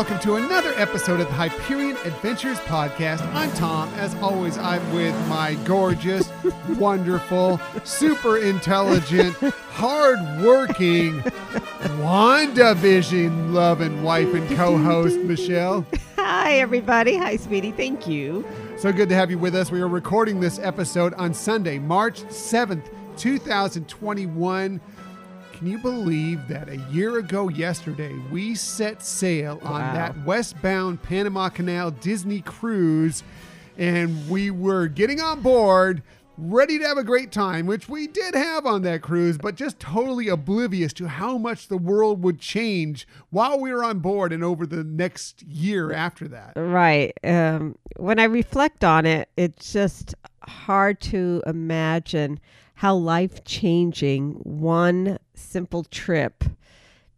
welcome to another episode of the Hyperion Adventures Podcast. I'm Tom. As always, I'm with my gorgeous, wonderful, super intelligent, hard-working, WandaVision loving wife and co-host Michelle. Hi, everybody. Hi, Speedy. Thank you. So good to have you with us. We are recording this episode on Sunday, March 7th, 2021. Can you believe that a year ago yesterday we set sail on that westbound Panama Canal Disney cruise and we were getting on board, ready to have a great time, which we did have on that cruise, but just totally oblivious to how much the world would change while we were on board and over the next year after that. Right. Um, when I reflect on it, it's just hard to imagine how life changing one simple trip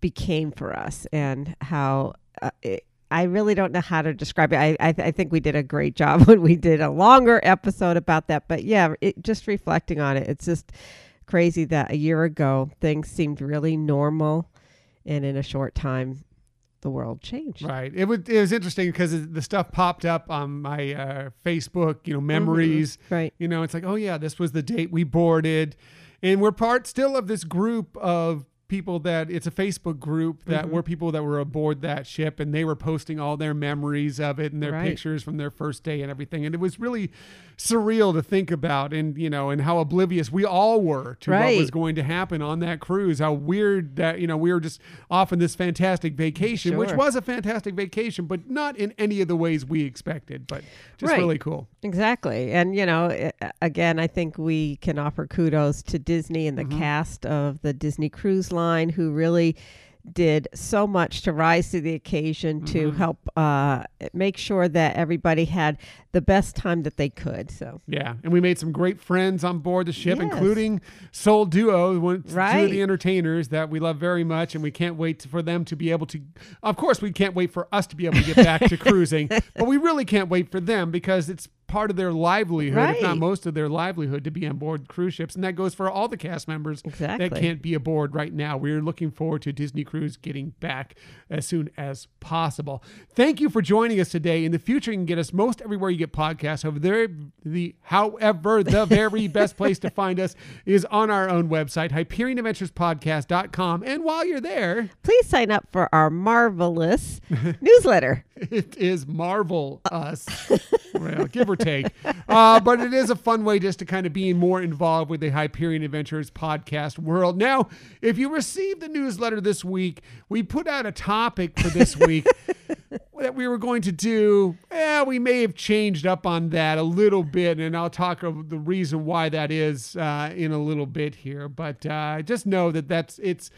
became for us and how uh, it, I really don't know how to describe it. I, I, I think we did a great job when we did a longer episode about that. But yeah, it, just reflecting on it, it's just crazy that a year ago things seemed really normal. And in a short time, the world changed. Right. It was it was interesting because the stuff popped up on my uh, Facebook, you know, memories. Right. You know, it's like, oh yeah, this was the date we boarded, and we're part still of this group of people that it's a Facebook group that Mm-hmm. were people that were aboard that ship, and they were posting all their memories of it and their Right. pictures from their first day and everything, and it was really surreal to think about, and you know, and how oblivious we all were to what was going to happen on that cruise. How weird that you know we were just off on this fantastic vacation, which was a fantastic vacation, but not in any of the ways we expected. But just Right. really cool. Exactly. And, you know, again, I think we can offer kudos to Disney and the cast of the Disney Cruise Line who really did so much to rise to the occasion to help uh, make sure that everybody had the best time that they could. So, Yeah, and we made some great friends on board the ship, Yes. including Soul Duo, one two of Right. the entertainers that we love very much, and we can't wait for them to be able to. Of course, we can't wait for us to be able to get back to cruising, but we really can't wait for them because it's part of their livelihood, if not most of their livelihood, to be on board cruise ships, and that goes for all the cast members that can't be aboard right now. We're looking forward to Disney Cruise getting back as soon as possible. Thank you for joining us today. In the future, you can get us most everywhere you get podcasts. Over there, the however, the very best place to find us is on our own website, HyperionAdventuresPodcast.com. And while you're there, please sign up for our marvelous newsletter. it is Marvel Us. well, give or take. Uh, but it is a fun way just to kind of be more involved with the Hyperion Adventures podcast world. Now, if you received the newsletter this week, we put out a topic for this week that we were going to do. Yeah, we may have changed up on that a little bit, and I'll talk of the reason why that is uh, in a little bit here. But uh, just know that that's it's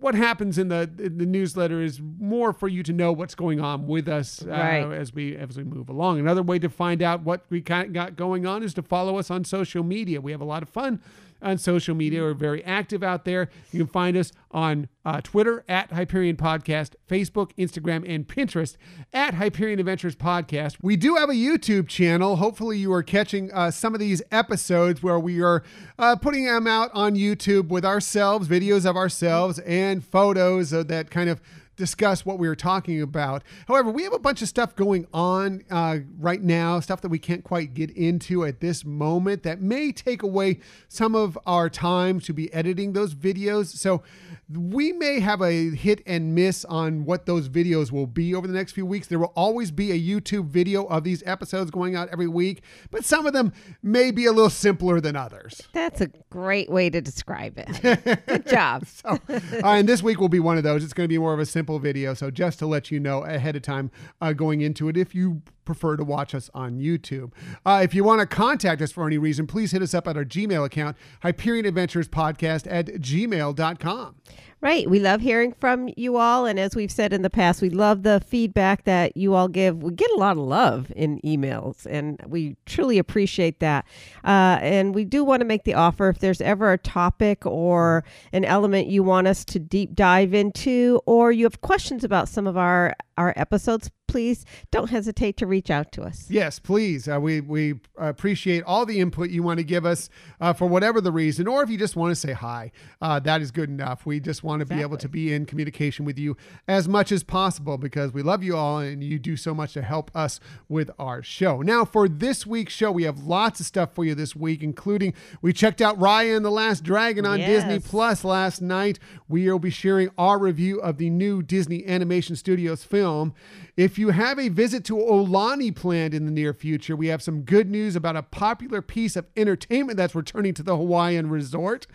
what happens in the in the newsletter is more for you to know what's going on with us uh, Right. as we as we move along. Another way to find out what we got going on is to follow us on social media. We have a lot of fun on social media. We're very active out there. You can find us on uh, Twitter at Hyperion Podcast, Facebook, Instagram, and Pinterest at Hyperion Adventures Podcast. We do have a YouTube channel. Hopefully, you are catching uh, some of these episodes where we are uh, putting them out on YouTube with ourselves, videos of ourselves, and photos of that kind of discuss what we were talking about. However, we have a bunch of stuff going on uh, right now, stuff that we can't quite get into at this moment that may take away some of our time to be editing those videos. So we may have a hit and miss on what those videos will be over the next few weeks. There will always be a YouTube video of these episodes going out every week, but some of them may be a little simpler than others. That's a great way to describe it. Good job. So, uh, and this week will be one of those. It's going to be more of a simple video. So, just to let you know ahead of time uh, going into it, if you prefer to watch us on YouTube. Uh, if you want to contact us for any reason, please hit us up at our Gmail account, HyperionAdventuresPodcast at gmail.com. Right. We love hearing from you all. And as we've said in the past, we love the feedback that you all give. We get a lot of love in emails, and we truly appreciate that. Uh, and we do want to make the offer if there's ever a topic or an element you want us to deep dive into, or you have questions about some of our, our episodes, please don't hesitate to reach out to us. Yes, please. Uh, we we appreciate all the input you want to give us uh, for whatever the reason, or if you just want to say hi, uh, that is good enough. We just want to be able to be in communication with you as much as possible because we love you all and you do so much to help us with our show. Now, for this week's show, we have lots of stuff for you this week, including we checked out Raya and the Last Dragon on Disney Plus last night. We will be sharing our review of the new Disney Animation Studios film. If you have a visit to Aulani planned in the near future, we have some good news about a popular piece of entertainment that's returning to the Hawaiian resort.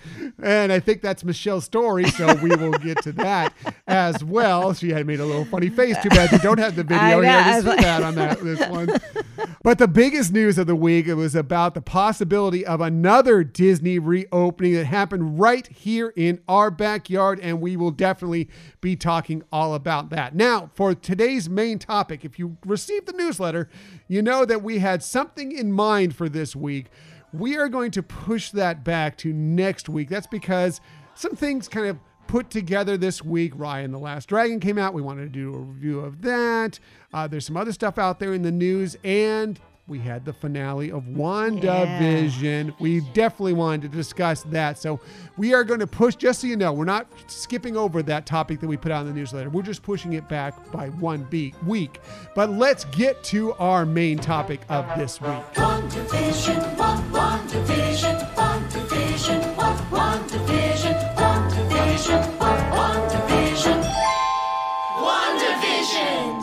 And I think that's Michelle's story, so we will get to that as well. She had made a little funny face. Too bad we don't have the video know, here I to was see that on that this one. But the biggest news of the week it was about the possibility of another Disney reopening that happened right here in our backyard, and we will definitely be talking all about that. Now, for today's main topic, if you received the newsletter, you know that we had something in mind for this week. We are going to push that back to next week. That's because some things kind of put together this week. Raya and the Last Dragon came out. We wanted to do a review of that. Uh, there's some other stuff out there in the news, and we had the finale of WandaVision. We definitely wanted to discuss that. So we are going to push, just so you know, we're not skipping over that topic that we put out in the newsletter. We're just pushing it back by one be- week. But let's get to our main topic of this week. WandaVision, what WandaVision, WandaVision,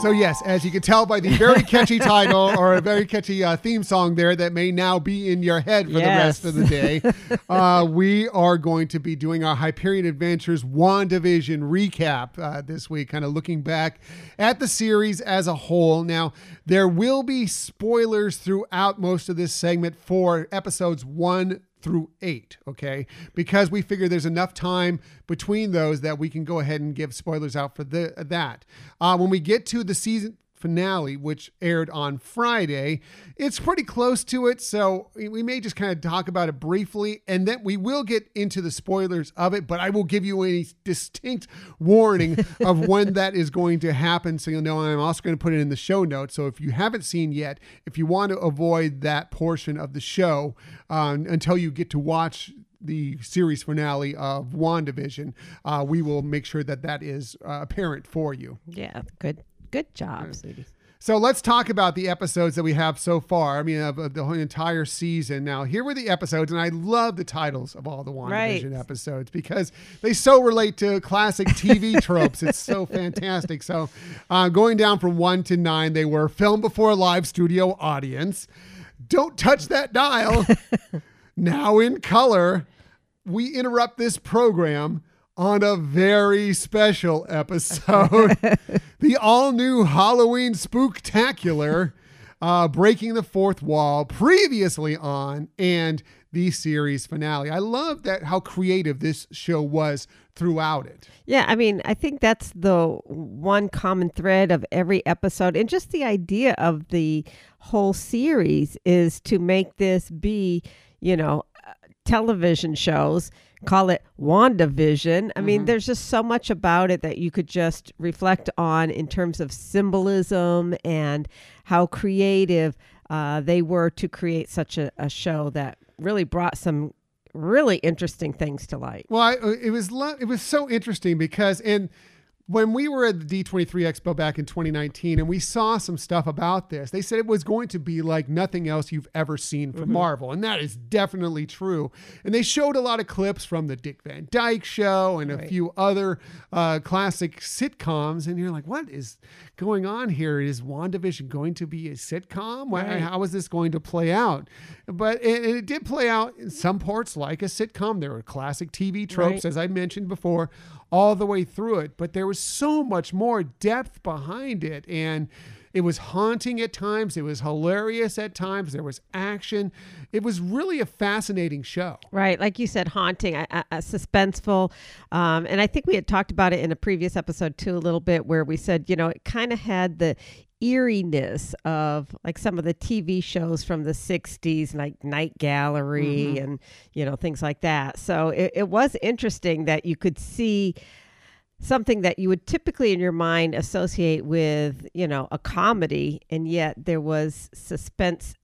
So yes, as you can tell by the very catchy title or a very catchy uh, theme song there that may now be in your head for Yes. the rest of the day, uh, we are going to be doing our Hyperion Adventures WandaVision recap uh, this week, kind of looking back at the series as a whole. Now, there will be spoilers throughout most of this segment for episodes one through eight, okay? Because we figure there's enough time between those that we can go ahead and give spoilers out for the that. Uh, when we get to the season finale, which aired on Friday, it's pretty close to it, so we may just kind of talk about it briefly, and then we will get into the spoilers of it. But I will give you a distinct warning of when that is going to happen, so you'll know. I'm also going to put it in the show notes. So if you haven't seen yet, if you want to avoid that portion of the show um, until you get to watch the series finale of WandaVision, uh, we will make sure that that is uh, apparent for you. Yeah, good good job, sweetie. So let's talk about the episodes that we have so far. I mean, of, of the whole entire season. Now, here were the episodes, and I love the titles of all the WandaVision Right. episodes because they so relate to classic TV tropes. It's so fantastic. So, uh, going down from one to nine, they were filmed before a live studio audience. Don't touch that dial. now in color, we interrupt this program on a very special episode. the all new Halloween spooktacular, uh, breaking the fourth wall, previously on, and the series finale. I love that how creative this show was throughout it. Yeah, I mean, I think that's the one common thread of every episode. And just the idea of the whole series is to make this be, you know, uh, television shows, call it WandaVision. I mean, there's just so much about it that you could just reflect on in terms of symbolism and how creative uh, they were to create such a, a show that really brought some really interesting things to light. Well, I, uh, it was lo- it was so interesting because in when we were at the D23 Expo back in 2019 and we saw some stuff about this, they said it was going to be like nothing else you've ever seen from Marvel. And that is definitely true. And they showed a lot of clips from the Dick Van Dyke show and a few other uh, classic sitcoms. And you're like, what is going on here? Is WandaVision going to be a sitcom? Right. How is this going to play out? But it, it did play out in some parts like a sitcom. There were classic TV tropes, Right. as I mentioned before, all the way through it. But there was so much more depth behind it. And it was haunting at times. It was hilarious at times. There was action. It was really a fascinating show. Right, like you said, haunting, uh, uh, suspenseful, um, and I think we had talked about it in a previous episode too, a little bit, where we said, you know, it kind of had the eeriness of like some of the TV shows from the '60s, like Night Gallery mm-hmm. and you know things like that. So it, it was interesting that you could see something that you would typically in your mind associate with, you know, a comedy, and yet there was suspense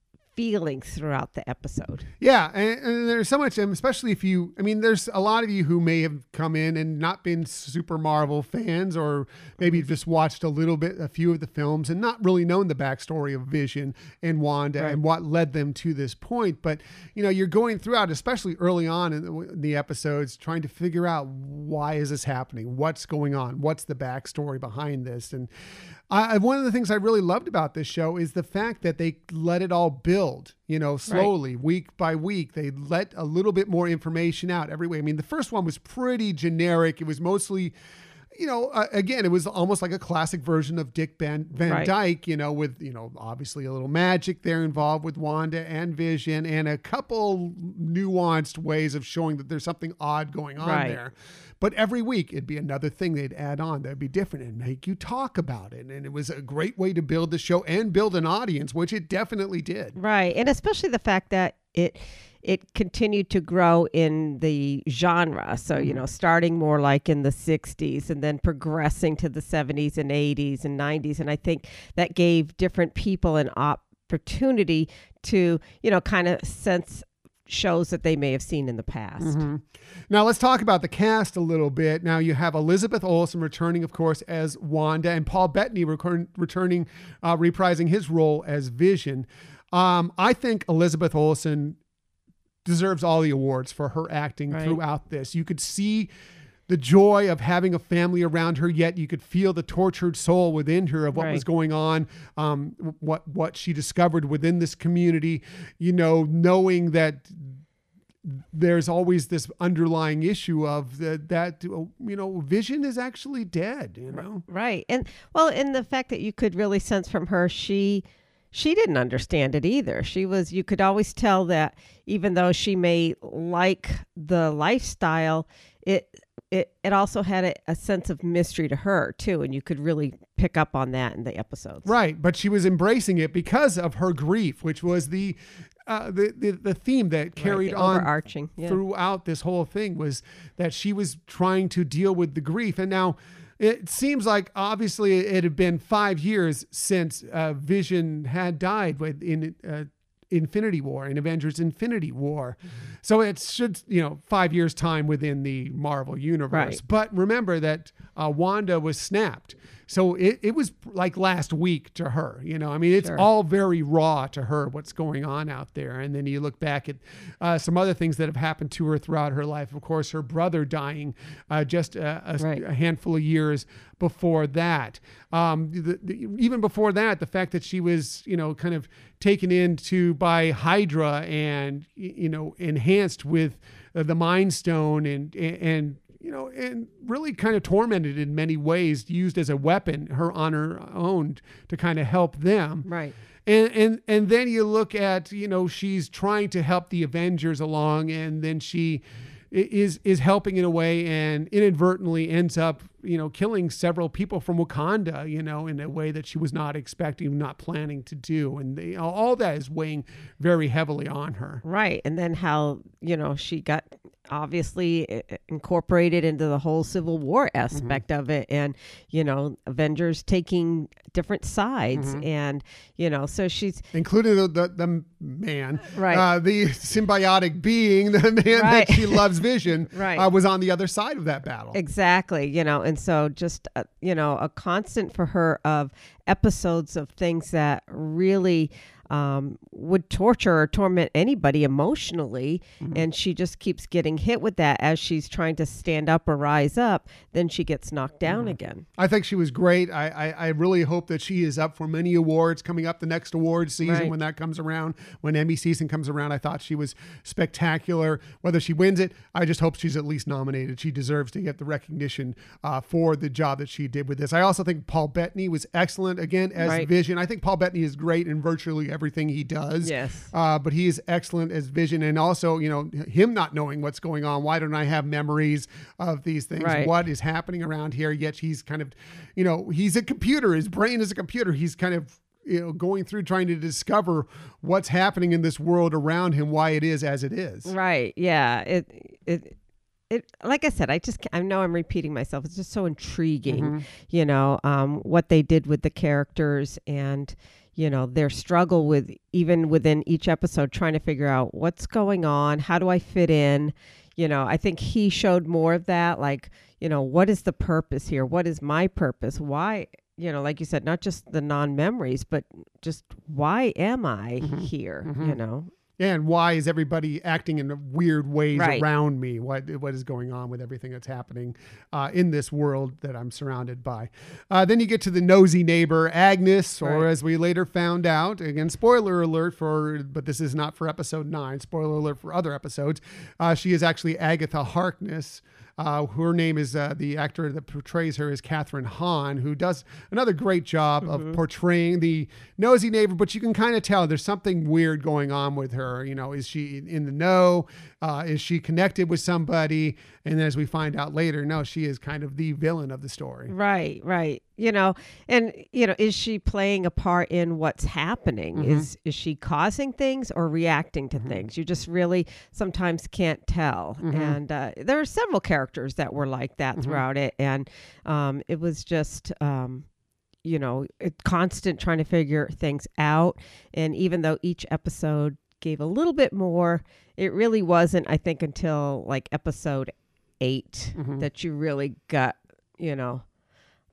feelings throughout the episode. Yeah, and, and there's so much, um, especially if you, I mean, there's a lot of you who may have come in and not been super Marvel fans, or maybe you've just watched a little bit, a few of the films, and not really known the backstory of Vision and Wanda Right. and what led them to this point. But you know, you're going throughout, especially early on in the, in the episodes, trying to figure out why is this happening, what's going on, what's the backstory behind this, and I, one of the things I really loved about this show is the fact that they let it all build, you know, slowly, week by week. They let a little bit more information out every way. I mean, the first one was pretty generic. It was mostly, you know, uh, again, it was almost like a classic version of Dick Van, Van Right. Dyke, you know, with, you know, obviously a little magic there involved with Wanda and Vision and a couple nuanced ways of showing that there's something odd going on Right. there. But every week it'd be another thing they'd add on that'd be different and make you talk about it. And it was a great way to build the show and build an audience, which it definitely did. Right. And especially the fact that it it continued to grow in the genre. So, you know, starting more like in the 60s and then progressing to the 70s and 80s and 90s and I think that gave different people an opportunity to, you know, kind of sense shows that they may have seen in the past. Now let's talk about the cast a little bit. Now you have Elizabeth Olsen returning, of course, as Wanda, and Paul Bettany recur- returning, uh, reprising his role as Vision. Um, I think Elizabeth Olsen deserves all the awards for her acting Right. throughout this. You could see the joy of having a family around her, yet you could feel the tortured soul within her of what was going on, um, what what she discovered within this community. You know, knowing that there's always this underlying issue of the, that you know vision is actually dead you know Right. And well, and the fact that you could really sense from her she she didn't understand it either. She was you could always tell that even though she may like the lifestyle, it it it also had a, a sense of mystery to her too, and you could really pick up on that in the episodes. right but she was embracing it because of her grief which was the uh, the, the the theme that Right, carried the on overarching. Yeah. throughout this whole thing was that she was trying to deal with the grief and now it seems like obviously it had been five years since uh, vision had died in uh, infinity war in avengers infinity war so it should you know five years time within the marvel universe Right. but remember that uh, wanda was snapped so it, it was like last week to her you know i mean it's Sure. all very raw to her what's going on out there and then you look back at uh, some other things that have happened to her throughout her life of course her brother dying uh, just a, a, Right. a handful of years before that um, the, the, even before that the fact that she was you know kind of taken into by hydra and you know enhanced with uh, the mind stone and and you know, and really kind of tormented in many ways, used as a weapon, her on her own to kind of help them. Right. And and and then you look at, you know, she's trying to help the Avengers along, and then she is is helping in a way and inadvertently ends up, you know, killing several people from Wakanda, you know, in a way that she was not expecting, not planning to do, and they, all that is weighing very heavily on her. Right. And then how, you know, she got obviously incorporated into the whole Civil War aspect of it. And, you know, Avengers taking different sides. And, you know, so she's, including the, the, the man, Right. Uh, the symbiotic being, the man Right. that she loves, Vision, Right. uh, was on the other side of that battle. Exactly, you know, and so just uh, you know a constant for her of episodes of things that really um, would torture or torment anybody emotionally, and she just keeps getting hit with that as she's trying to stand up or rise up. Then she gets knocked down again. I think she was great. I, I, I really hope that she is up for many awards coming up the next award season Right. when that comes around, when Emmy season comes around. I thought she was spectacular. Whether she wins it, I just hope she's at least nominated. She deserves to get the recognition uh, for the job that she did with this. I also think Paul Bettany was excellent again as Right. Vision. I think Paul Bettany is great in virtually everything he does. Yes. Uh, but he is excellent as Vision, and also, you know, him not knowing what's going on. Why don't I have memories of these things? Right. What is happening around here? Yet he's kind of, you know, he's a computer. His brain is a computer. He's kind of, you know, going through trying to discover what's happening in this world around him, why it is as it is. Right? Yeah. It it it like I said, I just I know I'm repeating myself. It's just so intriguing, Mm-hmm. you know, um, what they did with the characters and you know their struggle with even within each episode trying to figure out what's going on, how do I fit in. You know, I think he showed more of that, like you know, what is the purpose here? What is my purpose? Why? You know, like you said, not just the non memories, but just why am I Mm-hmm. here? You know, and why is everybody acting in weird ways Right. around me? What what is going on with everything that's happening uh, in this world that I'm surrounded by? Uh, then you get to the nosy neighbor Agnes, or Right. as we later found out, again spoiler alert for, but this is not for episode nine. Spoiler alert for other episodes. Uh, she is actually Agatha Harkness. Uh, her name is uh, the actor that portrays her is Kathryn Hahn, who does another great job of portraying the nosy neighbor. But you can kind of tell there's something weird going on with her. You know, is she in the know? Uh, is she connected with somebody? And as we find out later, no, she is kind of the villain of the story. Right, right. You know, and you know, is she playing a part in what's happening? Mm-hmm. Is is she causing things or reacting to things? You just really sometimes can't tell. Mm-hmm. And uh, there are several characters that were like that throughout it, and um, it was just. Um, you know, it, constant trying to figure things out. And even though each episode gave a little bit more, it really wasn't, I think, until like episode 8 Mm-hmm. that you really got, you know,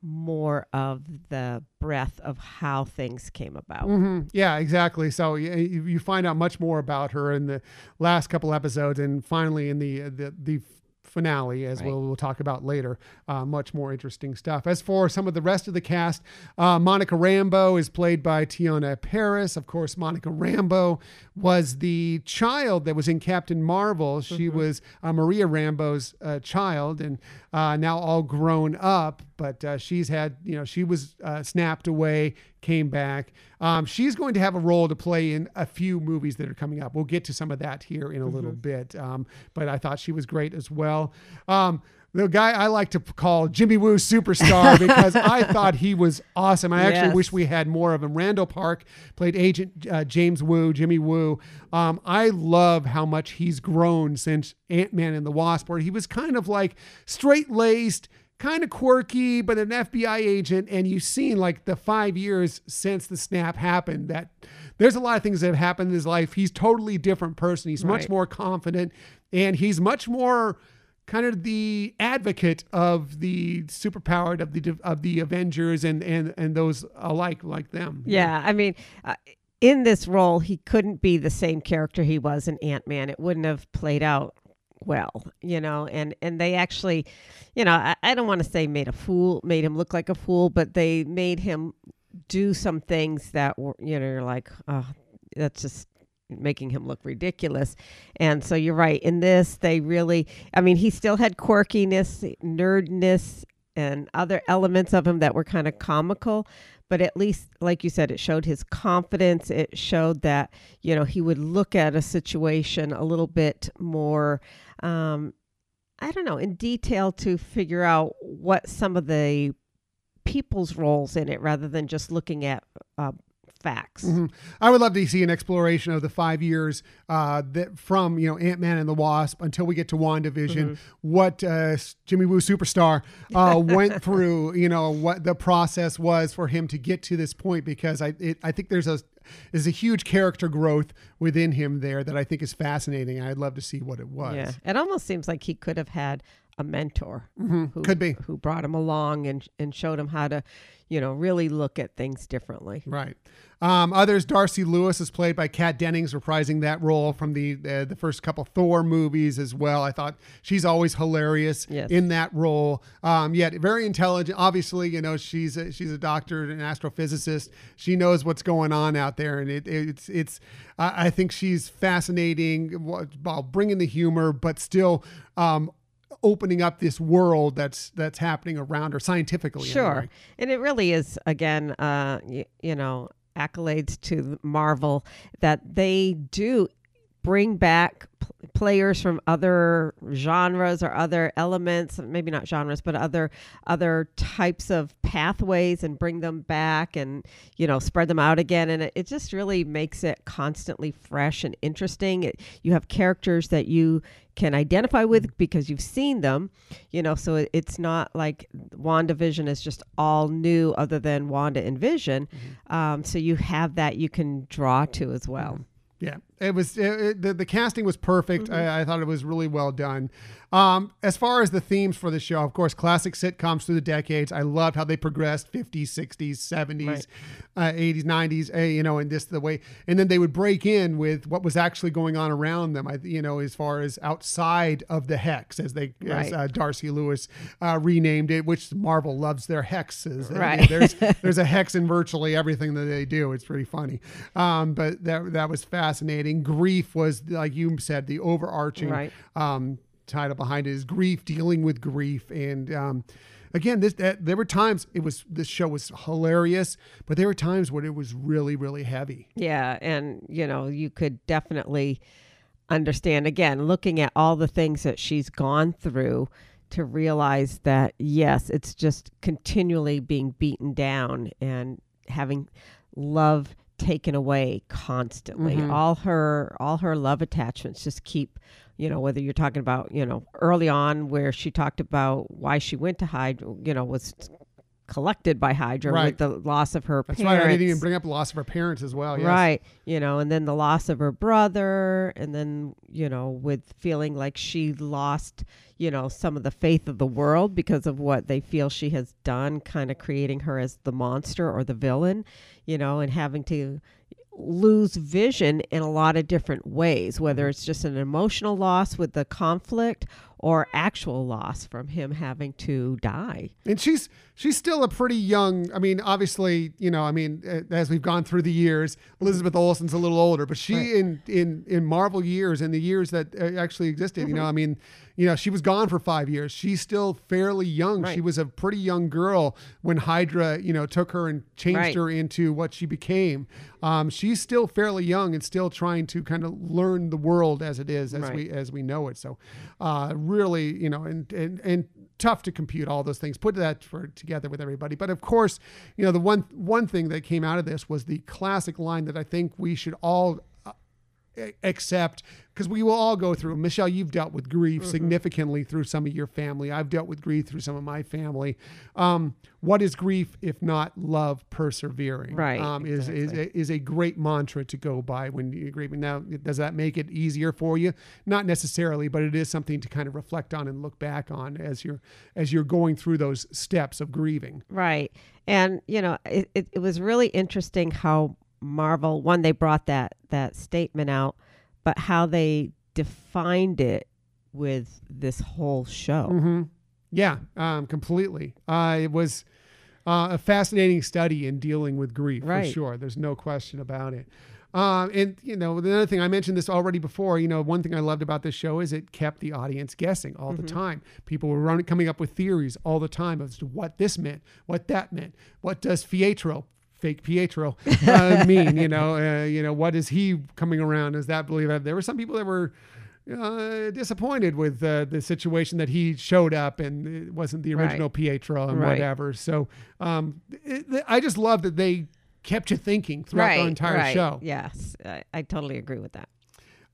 more of the breadth of how things came about. hmm Yeah, exactly. So you, you find out much more about her in the last couple episodes, and finally in the the the finale, as Right. we'll, we'll talk about later. Uh, much more interesting stuff. As for some of the rest of the cast, uh, Monica Rambeau is played by Teyonah Parris. Of course, Monica Rambeau was the child that was in Captain Marvel. She was uh, Maria Rambeau's uh, child, and uh, now all grown up. But uh, she's had, you know, she was uh, snapped away, came back. Um, she's going to have a role to play in a few movies that are coming up. We'll get to some of that here in a little bit. Um, but I thought she was great as well. Um, the guy I like to call Jimmy Woo superstar because I thought he was awesome. I actually Yes. wish we had more of him. Randall Park played Agent uh, James Woo, Jimmy Woo. Um, I love how much he's grown since Ant Man and the Wasp, where he was kind of like straight laced, kind of quirky, but an FBI agent. And you've seen like the five years since the snap happened that there's a lot of things that have happened in his life. He's totally different person. He's much more confident and he's much more kind of the advocate of the superpowered of the of the Avengers and and and those alike like them. Yeah, I mean, uh, in this role, he couldn't be the same character he was in Ant Man. It wouldn't have played out well, you know. And and they actually, you know, I, I don't want to say made a fool, made him look like a fool, but they made him do some things that were, you know, you're like, oh, that's just making him look ridiculous. And so you're right. In this, they really, I mean, he still had quirkiness, nerdness, and other elements of him that were kind of comical. But at least, like you said, it showed his confidence. It showed that, you know, he would look at a situation a little bit more, um, I don't know, in detail to figure out what some of the people's roles in it rather than just looking at uh, facts. Mhm. I would love to see an exploration of the five years uh, that from you know Ant Man and the Wasp until we get to WandaVision. What uh, Jimmy Woo superstar uh, went through, you know, what the process was for him to get to this point. Because I it, I think there's a there's a huge character growth within him there that I think is fascinating. I'd love to see what it was. Yeah, it almost seems like he could have had a mentor mm-hmm. who Could be. who brought him along and and showed him how to, you know, really look at things differently. Right. Um, others, Darcy Lewis is played by Kat Dennings, reprising that role from the uh, the first couple Thor movies as well. I thought she's always hilarious Yes. in that role. Um, yet very intelligent. Obviously, you know she's a, she's a doctor and an astrophysicist. She knows what's going on out there, and it, it's it's. I I think she's fascinating wh- while bringing the humor, but still. Um, opening up this world that's that's happening around her scientifically Sure, anyway. and it really is again, uh, you know, accolades to Marvel that they do bring back p- players from other genres or other elements, maybe not genres, but other other types of pathways and bring them back and you know spread them out again and it, it just really makes it constantly fresh and interesting. It, you have characters that you can identify with because you've seen them, you know, so it, it's not like WandaVision is just all new other than Wanda and Vision. Um, so you have that you can draw to as well. Yeah, it was it, it- the the casting was perfect. I, I thought it was really well done. Um, as far as the themes for the show, of course, classic sitcoms through the decades. I loved how they progressed 50s, 60s, 70s, Right. uh, 80s, 90s. Uh, you know, and this the way, and then they would break in with what was actually going on around them. I, you know, as far as outside of the hex, as they as uh, Darcy Lewis uh, renamed it, which Marvel loves their hexes. Right. There's there's a hex in virtually everything that they do. It's pretty funny. Um, but that that was fascinating. Grief was like you said, the overarching Right. um, title behind it is grief, dealing with grief, and um, again, this that, there were times it was this show was hilarious, but there were times when it was really really heavy. Yeah, and you know, you could definitely understand again looking at all the things that she's gone through to realize that yes, it's just continually being beaten down and having love taken away constantly. Mm-hmm. All her all her love attachments just keep you know whether you're talking about you know early on where she talked about why she went to Hydra you know was collected by Hydra Right. with the loss of her That's parents right. I didn't even bring up the loss of her parents as well. Yes. Right. You know, and then the loss of her brother, and then, you know, with feeling like she lost, you know, some of the faith of the world because of what they feel she has done, kind of creating her as the monster or the villain, you know, and having to lose vision in a lot of different ways, whether mm-hmm. it's just an emotional loss with the conflict or actual loss from him having to die. and she's she's still a pretty young i mean obviously you know i mean uh, as we've gone through the years elizabeth olsen's a little older but she Right. in in in marvel years in the years that uh, actually existed you know Mm-hmm. i mean you know she was gone for five years she's still fairly young she was a pretty young girl when hydra you know took her and changed Right. her into what she became um, she's still fairly young and still trying to kind of learn the world as it is as Right. we as we know it so uh, really you know and and and tough to compute all those things put that for together with everybody. But of course you know the one one thing that came out of this was the classic line that i think we should all uh, accept because we will all go through michelle you've dealt with grief Mm-hmm. significantly through some of your family. I've dealt with grief through some of my family. Um, what is grief if not love persevering? Right, um, is, is, is a great mantra to go by when you're grieving now does that make it easier for you? Not necessarily but it is something to kind of reflect on and look back on as you're as you're going through those steps of grieving. Right. And, you know, it, it, it was really interesting how Marvel, one, they brought that, that statement out, but how they defined it with this whole show. Mm-hmm. Yeah, um, completely. Uh, it was uh, a fascinating study in dealing with grief, for sure. There's no question about it. Um, and you know, the other thing I mentioned this already before. You know, one thing I loved about this show is it kept the audience guessing all the time. People were running, coming up with theories all the time as to what this meant, what that meant, what does Pietro, fake Pietro, uh, mean? You know, uh, you know, what is he coming around? Is that believe? that There were some people that were uh, disappointed with uh, the situation that he showed up and it wasn't the Right. original Pietro and Right. whatever. So um, it, I just love that they kept you thinking throughout the entire right. show. Yes, I, I totally agree with that.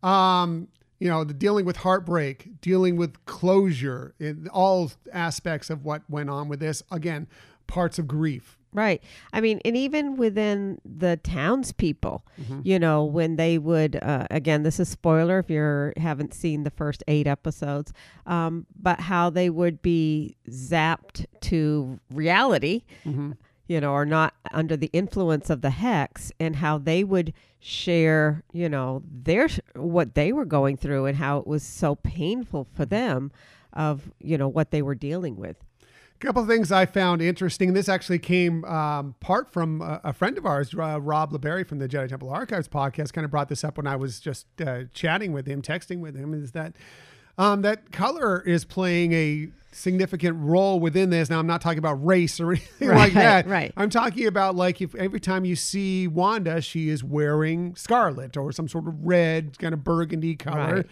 Um, you know, the dealing with heartbreak, dealing with closure, in all aspects of what went on with this. Again, parts of grief. Right. I mean, and even within the townspeople, Mm-hmm. you know, when they would, uh, again, this is spoiler if you haven't seen the first eight episodes, um, but how they would be zapped to reality, Mm-hmm. you know, or not under the influence of the hex, and how they would share, you know, their what they were going through and how it was so painful for them of, you know, what they were dealing with. Couple of things I found interesting. This actually came um, part from a, a friend of ours, uh, Rob LeBerry from the Jedi Temple Archives podcast. Kind of brought this up when I was just uh, chatting with him, texting with him. Is that um, that color is playing a significant role within this. Now, I'm not talking about race or anything like that. right. I'm talking about like if every time you see Wanda, she is wearing scarlet or some sort of red, kind of burgundy color. Right.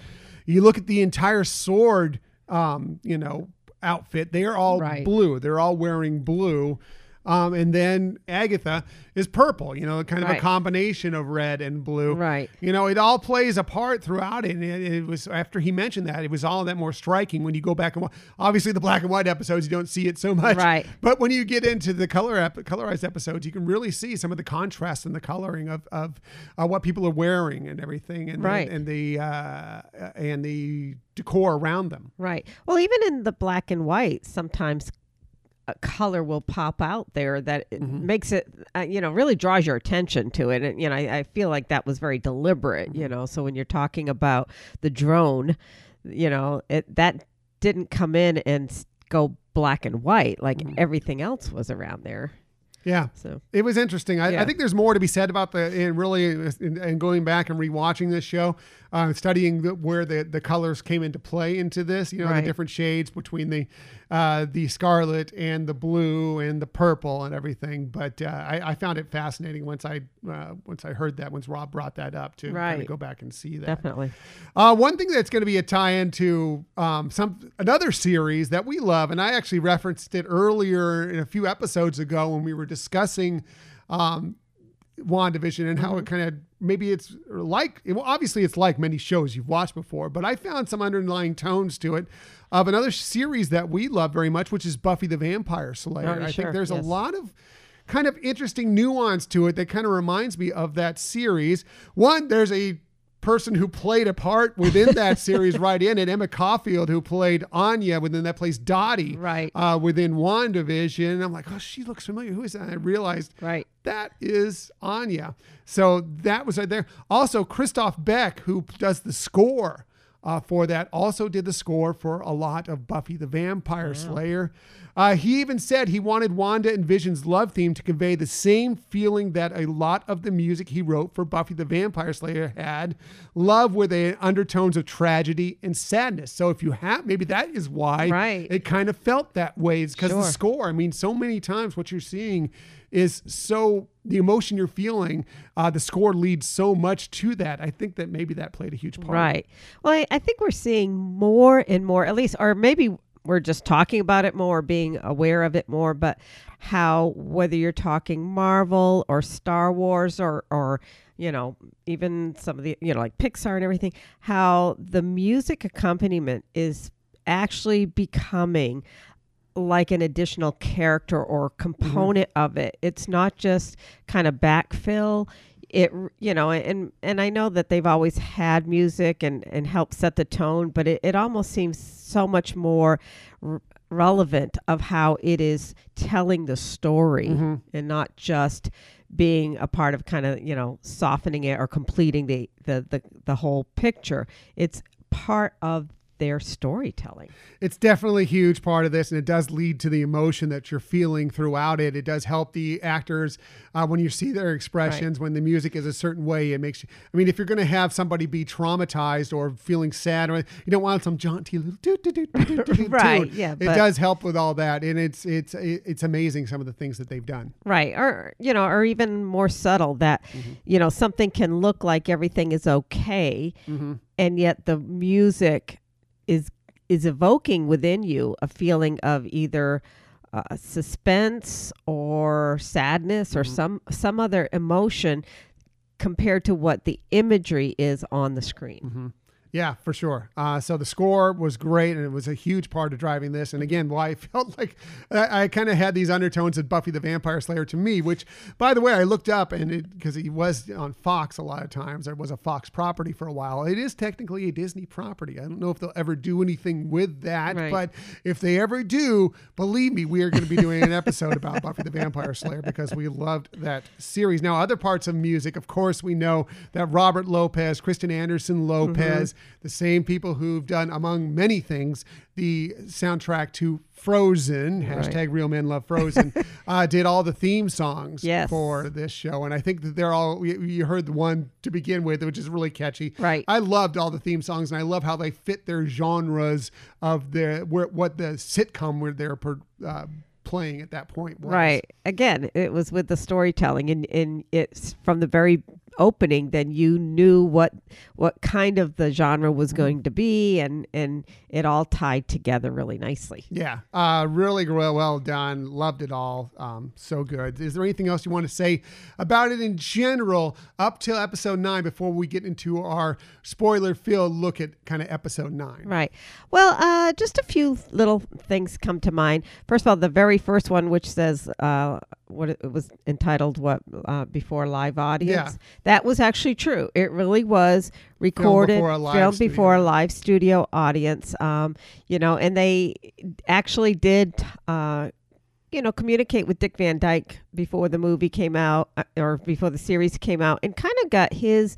You look at the entire S.W.O.R.D., um, you know, outfit. They are all Right. blue. They're all wearing blue. Um, and then Agatha is purple, you know, kind of a combination of red and blue. Right. You know, it all plays a part throughout it. And it, it was after he mentioned that, it was all that more striking when you go back and watch. Obviously, the black and white episodes, you don't see it so much. Right. But when you get into the color ep- colorized episodes, you can really see some of the contrast and the coloring of, of uh, what people are wearing and everything, and Right. and, the uh, and the decor around them. Right. Well, even in the black and white, sometimes color will pop out there that it Mm-hmm. makes it, uh, you know, really draws your attention to it. And, you know, I, I feel like that was very deliberate, you Mm-hmm. know. So when you're talking about the drone, you know, it that didn't come in and go black and white like Mm-hmm. everything else was around there. Yeah. So, It was interesting. I, I think there's more to be said about the and really and, and going back and rewatching this show, uh, studying the, where the, the colors came into play into this. You know, Right. the different shades between the uh, the scarlet and the blue and the purple and everything. But uh, I, I found it fascinating once I uh, once I heard that once Rob brought that up to kind of go back and see that. definitely. Uh, one thing that's going to be a tie-in to um, some another series that we love, and I actually referenced it earlier in a few episodes ago when we were discussing um, WandaVision and how it mm-hmm. kind of maybe it's like well, obviously it's like many shows you've watched before, but I found some underlying tones to it of another series that we love very much, which is Buffy the Vampire Slayer. Oh, I sure, think there's a lot of kind of interesting nuance to it that kind of reminds me of that series. One, there's a person who played a part within that series right in it, Emma Caulfield, who played Anya within that plays Dottie Right. uh, within WandaVision. And I'm like, oh, she looks familiar. Who is that? And I realized Right. that is Anya. So that was right there. Also, Christoph Beck, who does the score uh, for that, also did the score for a lot of Buffy the Vampire Slayer. Uh, he even said he wanted Wanda and Vision's love theme to convey the same feeling that a lot of the music he wrote for Buffy the Vampire Slayer had love with a undertones of tragedy and sadness. So if you have, maybe that is why Right. it kind of felt that way. It's because the score. I mean, so many times what you're seeing is so the emotion you're feeling. Uh, the score leads so much to that. I think that maybe that played a huge part. Right. Well, I, I think we're seeing more and more, at least, or maybe we're just talking about it more, being aware of it more, but how, whether you're talking Marvel or Star Wars or, or, you know, even some of the, you know, like Pixar and everything, how the music accompaniment is actually becoming like an additional character or mm-hmm. component of it. It's not just kind of backfill. It you know, and and I know that they've always had music and and helped set the tone, but it, it almost seems so much more r- relevant of how it is telling the story mm-hmm. and not just being a part of kind of you know softening it or completing the the the, the whole picture. It's part of their storytelling. It's definitely a huge part of this, and it does lead to the emotion that you're feeling throughout it. It does help the actors uh, when you see their expressions, when the music is a certain way. It makes you, I mean, if you're going to have somebody be traumatized or feeling sad, or you don't want some jaunty little doo doo doo doo doo Right, tune. yeah, It does help with all that, and it's it's it's amazing some of the things that they've done. Right. Or, you know, or even more subtle that, Mm-hmm. you know, something can look like everything is okay Mm-hmm. and yet the music is is evoking within you a feeling of either uh, suspense or sadness or Mm-hmm. some some other emotion compared to what the imagery is on the screen. Mm-hmm. Yeah, for sure. Uh, so the score was great, and it was a huge part of driving this. And again, why I felt like I, I kind of had these undertones of Buffy the Vampire Slayer to me. Which, by the way, I looked up and because he was on Fox a lot of times, there was a Fox property for a while. It is technically a Disney property. I don't know if they'll ever do anything with that, Right. but if they ever do, believe me, we are going to be doing an episode about Buffy the Vampire Slayer because we loved that series. Now, other parts of music, of course, we know that Robert Lopez, Kristen Anderson Lopez, the same people who've done, among many things, the soundtrack to Frozen, hashtag real men love Frozen, uh, did all the theme songs Yes. for this show. And I think that they're all, you, you heard the one to begin with, which is really catchy. Right. I loved all the theme songs and I love how they fit their genres of the, where, what the sitcom where they're uh, playing at that point was. Right. Again, it was with the storytelling, and, and it's from the very opening. Then you knew what what kind of the genre was going to be, and and it all tied together really nicely. Yeah, uh, really well, well done. Loved it all. Um, so good. Is there anything else you want to say about it in general up till episode nine before we get into our spoiler filled look at kind of episode nine? Right. Well, uh, just a few little things come to mind. First of all, the very first one, which says uh, what it was entitled, what uh, before live audience. Yeah. That was actually true. It really was recorded, before a live filmed studio before a live studio audience. Um, you know, and they actually did. Uh, you know, communicate with Dick Van Dyke before the movie came out uh, or before the series came out and kind of got his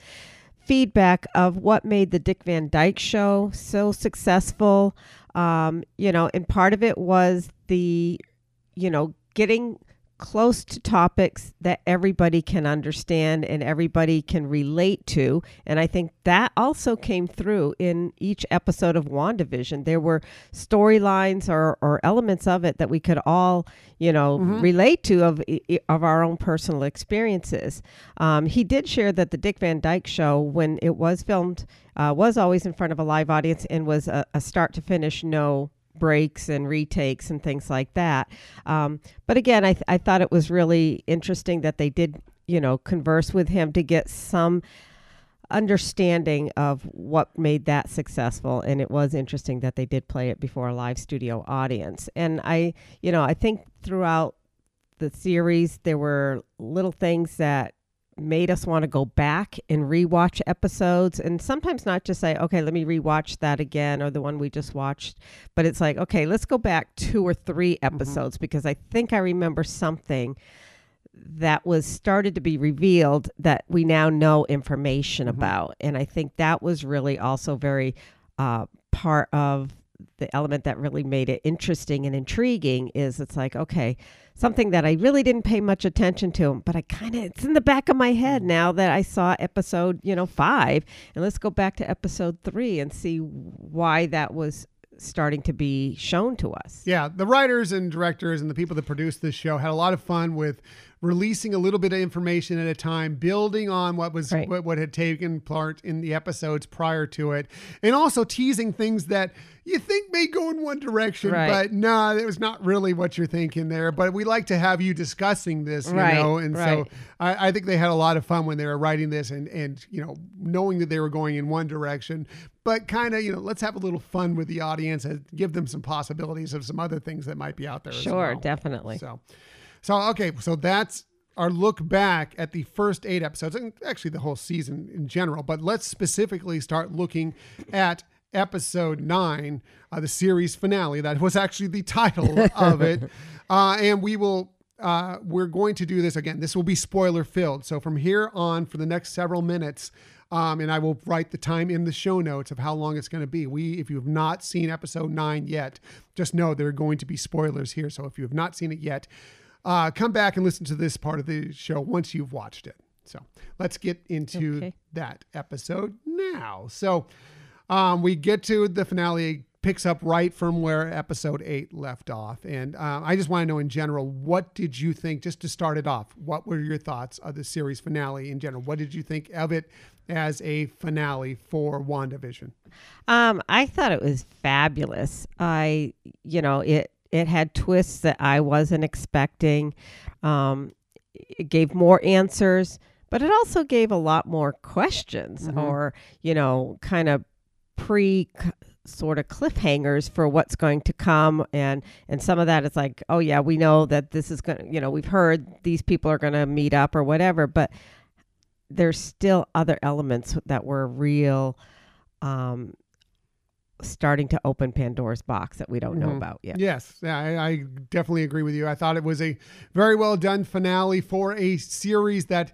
feedback of what made the Dick Van Dyke show so successful. Um, you know, and part of it was the, you know, getting close to topics that everybody can understand and everybody can relate to. And I think that also came through in each episode of WandaVision. There were storylines or, or elements of it that we could all, you know, relate to of of our own personal experiences. Um, he did share that the Dick Van Dyke show, when it was filmed, uh, was always in front of a live audience and was a, a start to finish no breaks and retakes and things like that. Um, but again, I, th- I thought it was really interesting that they did, you know, converse with him to get some understanding of what made that successful and it was interesting that they did play it before a live studio audience and i you know i think throughout the series there were little things that made us want to go back and rewatch episodes and sometimes not just say okay let me rewatch that again or the one we just watched but it's like okay let's go back two or three episodes because i think i remember something that was started to be revealed that we now know information about and i think that was really also very uh, part of the element that really made it interesting and intriguing is it's like okay something that i really didn't pay much attention to but i kind of it's in the back of my head mm. now that i saw episode you know five. And let's go back to episode three and see why that was starting to be shown to us. Yeah, the writers and directors and the people that produced this show had a lot of fun with releasing a little bit of information at a time, building on what was Right. what, what had taken part in the episodes prior to it, and also teasing things that you think may go in one direction, Right. but no, it was not really what you're thinking there. But we like to have you discussing this, you Right, know, and so. I, I think they had a lot of fun when they were writing this and and you know knowing that they were going in one direction, but kind of you know let's have a little fun with the audience and give them some possibilities of some other things that might be out there. as sure well. definitely So, so okay, so that's our look back at the first eight episodes, and actually the whole season in general. But let's specifically start looking at episode nine, uh, the series finale. That was actually the title of it, uh, and we will. Uh, we're going to do this again. This will be spoiler filled. So from here on, for the next several minutes, um, and I will write the time in the show notes of how long it's going to be. We, if you have not seen episode nine yet, just know there are going to be spoilers here. So if you have not seen it yet, uh, come back and listen to this part of the show once you've watched it. So let's get into Okay. that episode now. So um, we get to the finale, picks up right from where episode eight left off. And um, I just want to know in general, what did you think, just to start it off, what were your thoughts of the series finale in general? What did you think of it as a finale for WandaVision? Um, I thought it was fabulous. I, you know, it it had twists that I wasn't expecting. Um, it gave more answers, but it also gave a lot more questions, or you know, kind of pre sort of cliffhangers for what's going to come and and some of that is like oh yeah we know that this is going to you know we've heard these people are going to meet up or whatever but there's still other elements that were real um starting to open pandora's box that we don't know Mhm. about yet Yes, yeah, I, I definitely agree with you. I thought it was a very well done finale for a series that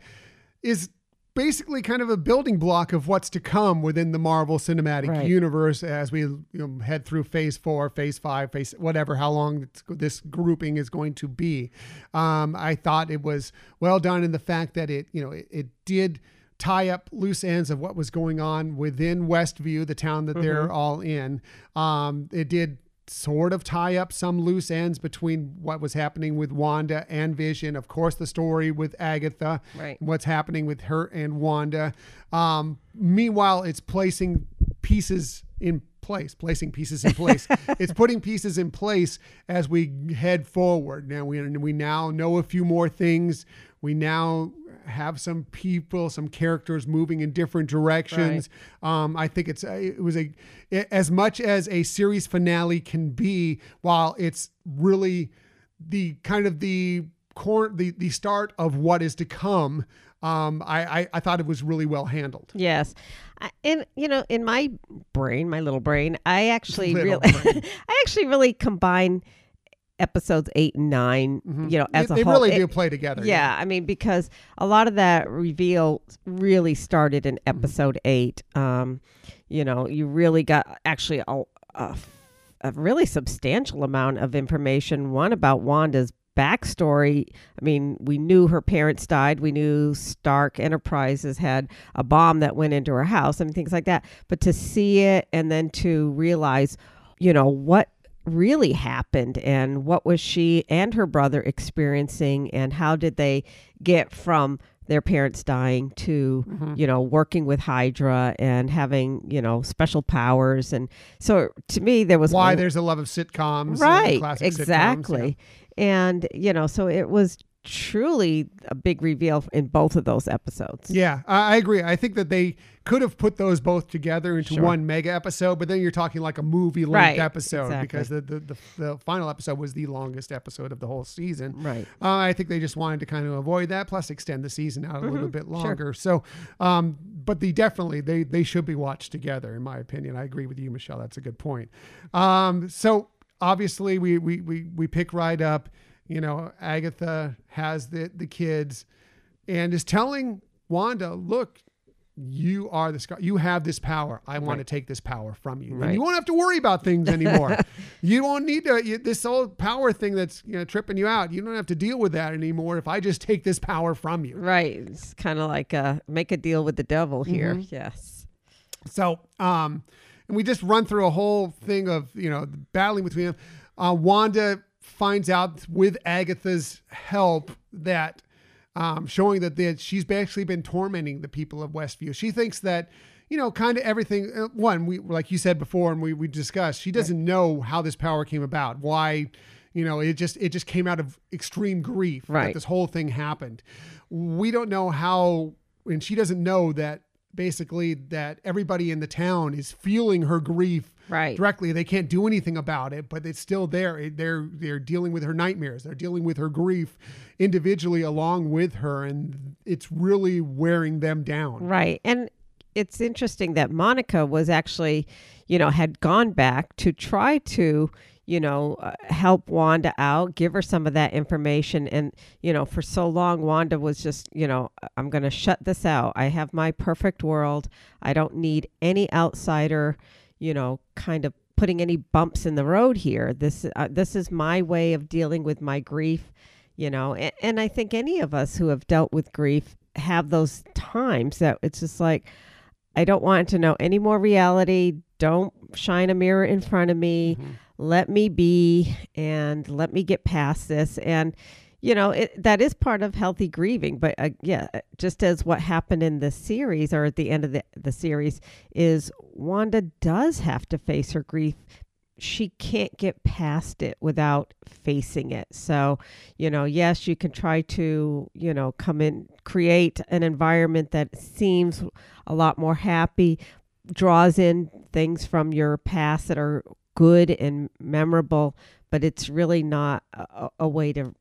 is basically kind of a building block of what's to come within the Marvel Cinematic Right. Universe as we you know, head through Phase Four, Phase Five, Phase whatever, how long this grouping is going to be. Um, I thought it was well done in the fact that it you know it, it did tie up loose ends of what was going on within Westview, the town that they're all in. Um, it did sort of tie up some loose ends between what was happening with Wanda and Vision. Of course, the story with Agatha, Right. what's happening with her and Wanda. Um, meanwhile, it's placing pieces in place, placing pieces in place. it's putting pieces in place as we head forward. Now we we now know a few more things. We now have some people, some characters moving in different directions. Um, I think it's it was a as much as a series finale can be, while it's really the kind of the core the the start of what is to come. Um, I, I I thought it was really well handled. Yes. I, and you know, in my brain, my little brain, I actually Little really. I actually really combine episodes 8 and 9, you know, as they, a they whole. really It- do play together. Yeah, I mean, because a lot of that reveal really started in Mm-hmm. episode eight. Um, you know, you really got actually a, a, a really substantial amount of information. One about Wanda's backstory. I mean, we knew her parents died. We knew Stark Enterprises had a bomb that went into her house and things like that. But to see it and then to realize, you know, what really happened and what was she and her brother experiencing and how did they get from their parents dying to Mm-hmm. you know working with hydra and having you know special powers? And so to me there was Why a- there's a love of sitcoms, right classic sitcoms, exactly. And you know so it was truly a big reveal in both of those episodes Yeah, I agree. I think that they could have put those both together into Sure. one mega episode, but then you're talking like a movie length Right, episode exactly. because the, the, the, the final episode was the longest episode of the whole season. Right. Uh, I think they just wanted to kind of avoid that, plus extend the season out a little bit Mm-hmm. sure. longer. So, um, but the definitely they they should be watched together, in my opinion. I agree with you, Michelle. That's a good point. Um, so obviously we we we we pick right up. You know, Agatha has the the kids, and is telling Wanda, "Look, you are the. You have this power. I want to take this power from you, and you won't have to worry about things anymore. you won't need to you, this old power thing that's you know tripping you out. You don't have to deal with that anymore if I just take this power from you." right it's kind of like a make a deal with the devil here Mm-hmm. yes So, um, and we just run through a whole thing of you know battling between them. Uh, Wanda finds out with Agatha's help that um, showing that that she's actually been tormenting the people of Westview. She thinks that you know kind of everything. Uh, one, we like you said before, and we we discussed. She doesn't know how this power came about. Why. You know, it just it just came out of extreme grief that this whole thing happened. We don't know how, and she doesn't know that basically that everybody in the town is feeling her grief Right. directly. They can't do anything about it, but it's still there. It- They're they're dealing with her nightmares. They're dealing with her grief individually along with her, and it's really wearing them down. Right. And it's interesting that Monica was actually, you know, had gone back to try to, you know, uh, help Wanda out, give her some of that information. And, you know, for so long, Wanda was just, you know, I'm going to shut this out. I have my perfect world. I don't need any outsider, you know, kind of putting any bumps in the road here. This, uh, this is my way of dealing with my grief you know and, and i think any of us who have dealt with grief have those times that it's just like i don't want to know any more reality. Don't shine a mirror in front of me. Let me be and let me get past this. And you know it, that is part of healthy grieving but uh, yeah just as what happened in the series or at the end of the, the series is wanda does have to face her grief she can't get past it without facing it. So, you know, yes, you can try to, you know, come in, create an environment that seems a lot more happy, draws in things from your past that are good and memorable, but it's really not a, a way to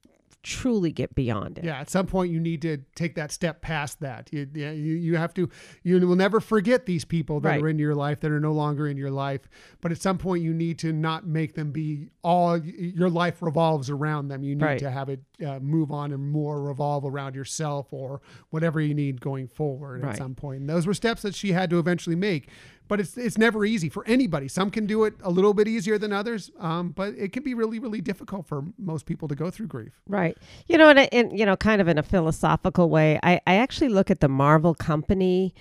truly get beyond it. Yeah, at some point you need to take that step past that. You, yeah, you, you have to, you will never forget these people that Right. are in your life that are no longer in your life. But at some point you need to not make them be all, your life revolves around them. You need Right. to have it uh, move on and more revolve around yourself or whatever you need going forward Right. at some point. And those were steps that she had to eventually make. But it's it's never easy for anybody. Some can do it a little bit easier than others, um, but it can be really really difficult for most people to go through grief. Right. You know, and, and you know, kind of in a philosophical way, I, I actually look at the Marvel company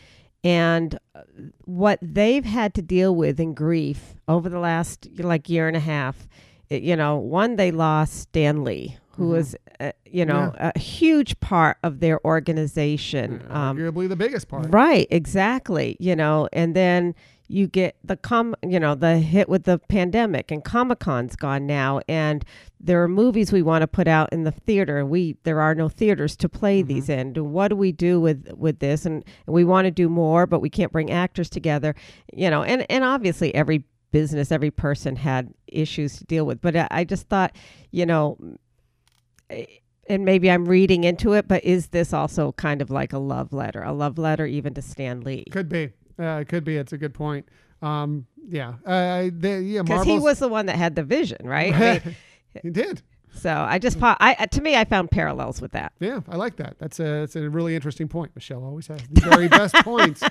and uh, what they've had to deal with in grief over the last like year and a half. You know, one they lost Stan Lee, who was uh, you know a huge part of their organization. Um, Arguably the biggest part. Right, exactly. You know, and then you get the com, you know, the hit with the pandemic, and Comic Con's gone now, and there are movies we want to put out in the theater. We there are no theaters to play these in. What do we do with with this? And, and we want to do more, but we can't bring actors together. You know, and and obviously every business, every person had issues to deal with. But I, I just thought, you know, and maybe I'm reading into it, but is this also kind of like a love letter, a love letter even to Stan Lee? Could be. Uh, it could be. It's a good point. Um, yeah. Uh, the, yeah. Because he was the one that had the vision, right? I mean, he did. so I just, I to me, I found parallels with that. Yeah, I like that. That's a that's a really interesting point. Michelle always has the very best points,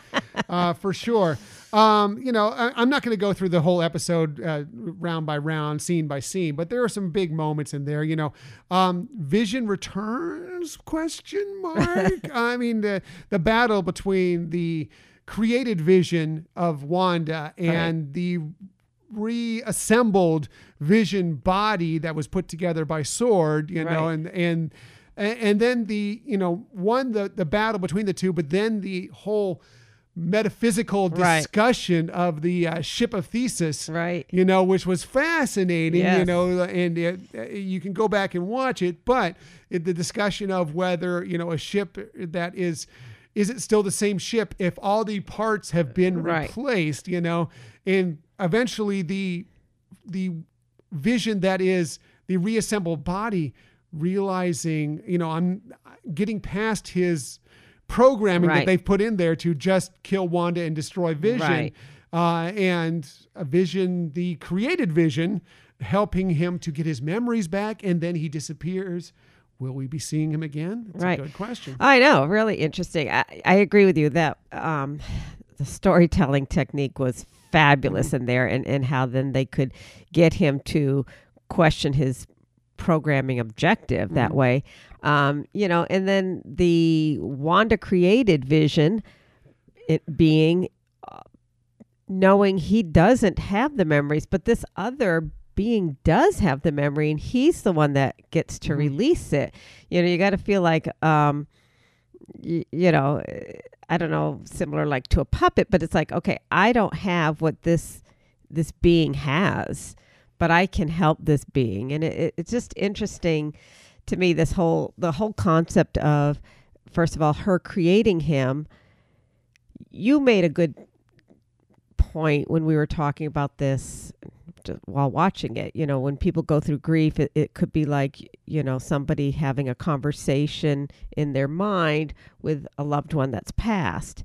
uh, for sure. Um, you know, I, I'm not going to go through the whole episode uh, round by round, scene by scene, but there are some big moments in there. You know, um, Vision returns? Question mark. I mean, the the battle between the created Vision of Wanda and the reassembled vision body that was put together by S.W.O.R.D you know Right. and and and then the you know one the the battle between the two but then the whole metaphysical Right. discussion of the uh, ship of Theseus Right. you know which was fascinating you know and it, uh, you can go back and watch it but it, the discussion of whether you know a ship that is is it still the same ship if all the parts have been Right. replaced you know and eventually the the vision that is the reassembled body realizing you know i'm getting past his programming that they've put in there to just kill wanda and destroy vision Right. uh, and a vision the created vision helping him to get his memories back and then he disappears will we be seeing him again That's Right. a good question I know, really interesting. I, I agree with you that um, the storytelling technique was fabulous in there, and, and how then they could get him to question his programming objective that way. Um, you know, and then the Wanda created vision, it being uh, knowing he doesn't have the memories, but this other being does have the memory, and he's the one that gets to release it. You know, you got to feel like, um, y- you know, I don't know, similar like to a puppet, but it's like, okay, I don't have what this this being has, but I can help this being, and it, it, it's just interesting to me. This whole the whole concept of, first of all, her creating him. You made a good point when we were talking about this while watching it. You know, when people go through grief, it, it could be like, you know, somebody having a conversation in their mind with a loved one that's passed.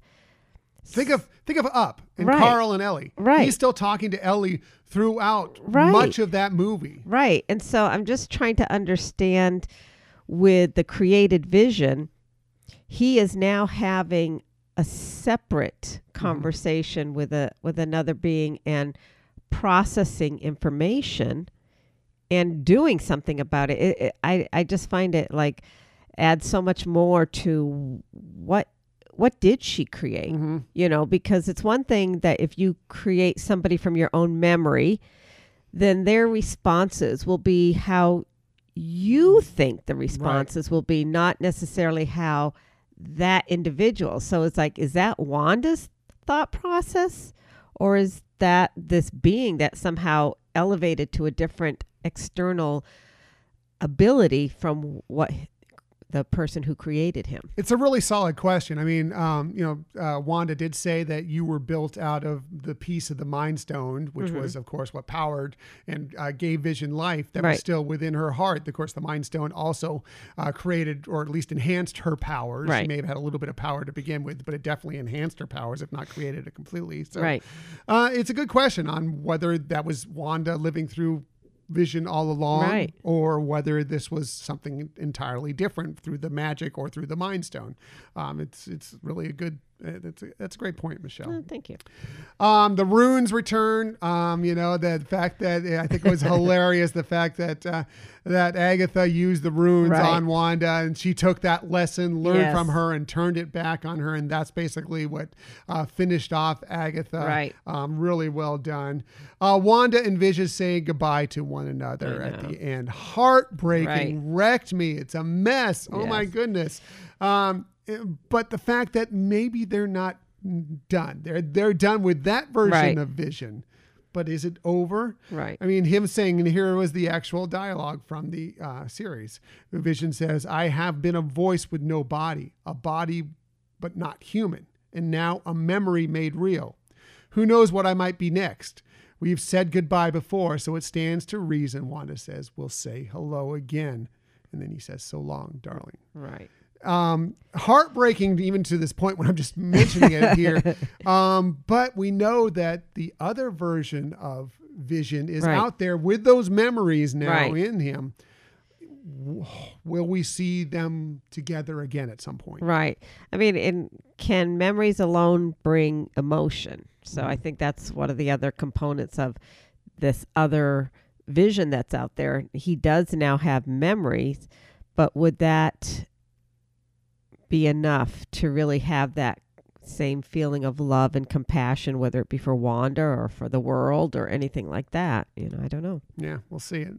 Think of think of Up and Right. Carl and Ellie. Right. He's still talking to Ellie throughout Right. much of that movie. Right. And so I'm just trying to understand with the created vision, he is now having a separate mm-hmm. conversation with a with another being and processing information and doing something about it. It- it- I I just find it like adds so much more to what what did she create? Mm-hmm. You know, because it's one thing that if you create somebody from your own memory, then their responses will be how you mm. think the responses will be, not necessarily how that individual. So it's like, is that Wanda's thought process? Or is that this being that somehow elevated to a different external ability from what the person who created him. It's a really solid question. I mean, um, you know, uh, Wanda did say that you were built out of the piece of the Mind Stone, which Mm-hmm. was, of course, what powered and uh, gave Vision life that was still within her heart. Of course, the Mind Stone also uh, created or at least enhanced her powers. She may have had a little bit of power to begin with, but it definitely enhanced her powers, if not created it completely. So, Right. uh, it's a good question on whether that was Wanda living through Vision all along, Right. or whether this was something entirely different through the magic or through the Mind Stone. Um, it's it's really a good. Uh, that's a, that's a great point, Michelle. Oh, thank you. Um, the runes return. Um, you know the fact that I think it was hilarious. The fact that uh, that Agatha used the runes Right. on Wanda, and she took that lesson, learned Yes. from her, and turned it back on her, and that's basically what uh, finished off Agatha. Right. Um, really well done. Uh, Wanda and Vision saying goodbye to one another at the end. Heartbreaking. Right. Wrecked me. It's a mess. Oh my goodness. Um, but the fact that maybe they're not done. They're they're done with that version Right. of Vision. But is it over? Right. I mean, him saying, and here was the actual dialogue from the uh, series. Vision says, I have been a voice with no body, a body but not human, and now a memory made real. Who knows what I might be next? We've said goodbye before, so it stands to reason, Wanda says, we'll say hello again. And then he says, so long, darling Right. Um, heartbreaking even to this point when I'm just mentioning it here. Um, but we know that the other version of Vision is Right. out there with those memories now Right. in him. Will we see them together again at some point? Right. I mean, and can memories alone bring emotion? So. I think that's one of the other components of this other vision that's out there. He does now have memories, but would that be enough to really have that same feeling of love and compassion, whether it be for Wanda or for the world or anything like that? You know, I don't know. Yeah, we'll see it.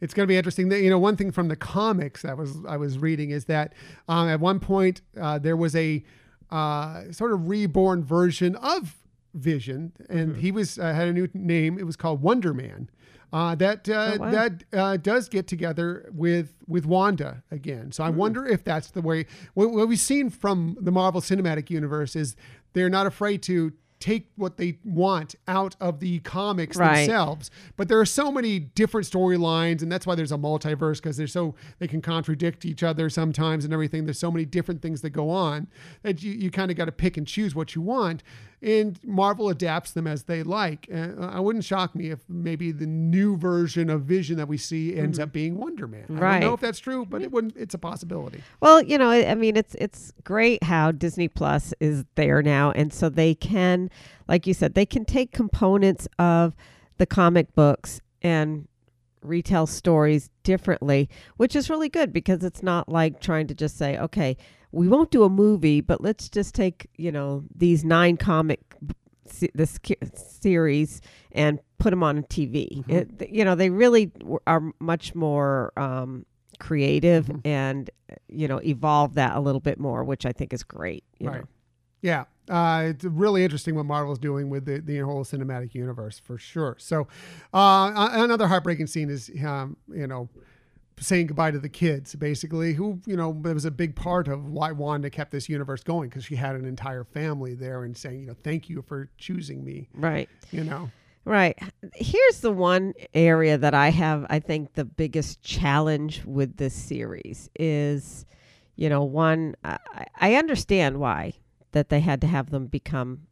It's going to be interesting. You know, one thing from the comics that was I was reading is that um, at one point uh, there was a uh, sort of reborn version of Vision, and he was uh, had a new name. It was called Wonder Man. Uh, that uh, Oh, wow. that uh, does get together with with Wanda again. So I wonder if that's the way. What, what we've seen from the Marvel Cinematic Universe is they're not afraid to take what they want out of the comics Right. themselves. But there are so many different storylines, and that's why there's a multiverse because they're so they can contradict each other sometimes and everything. There's so many different things that go on that you, you kind of got to pick and choose what you want. And Marvel adapts them as they like. Uh, I wouldn't shock me if maybe the new version of Vision that we see ends up being Wonder Man. I don't know if that's true, but it wouldn't. It's a possibility. Well, you know, I I mean, it's it's great how Disney Plus is there now, and so they can, like you said, they can take components of the comic books and retell stories differently, which is really good because it's not like trying to just say, okay, we won't do a movie, but let's just take you know these nine comic se- this series and put them on a TV. It, you know, they really are much more um, creative and you know evolve that a little bit more, which I think is great. you Right. know. Yeah, uh, it's really interesting what Marvel's doing with the, the whole cinematic universe for sure. So, uh, another heartbreaking scene is, um, you know, saying goodbye to the kids, basically, who, you know, it was a big part of why Wanda kept this universe going because she had an entire family there and saying, you know, thank you for choosing me, Right. you know. Right. Here's the one area that I have, I think, the biggest challenge with this series is, you know, one, I, I understand why that they had to have them become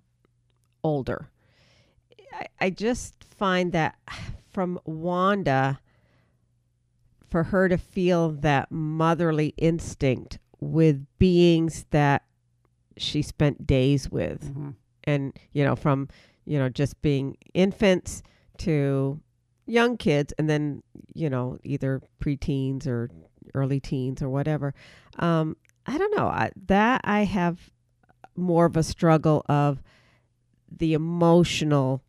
older. I, I just find that from Wanda, for her to feel that motherly instinct with beings that she spent days with. Mhm. and you know from you know just being infants to young kids and then you know either preteens or early teens or whatever. Um i don't know. I, that i have more of a struggle of the emotional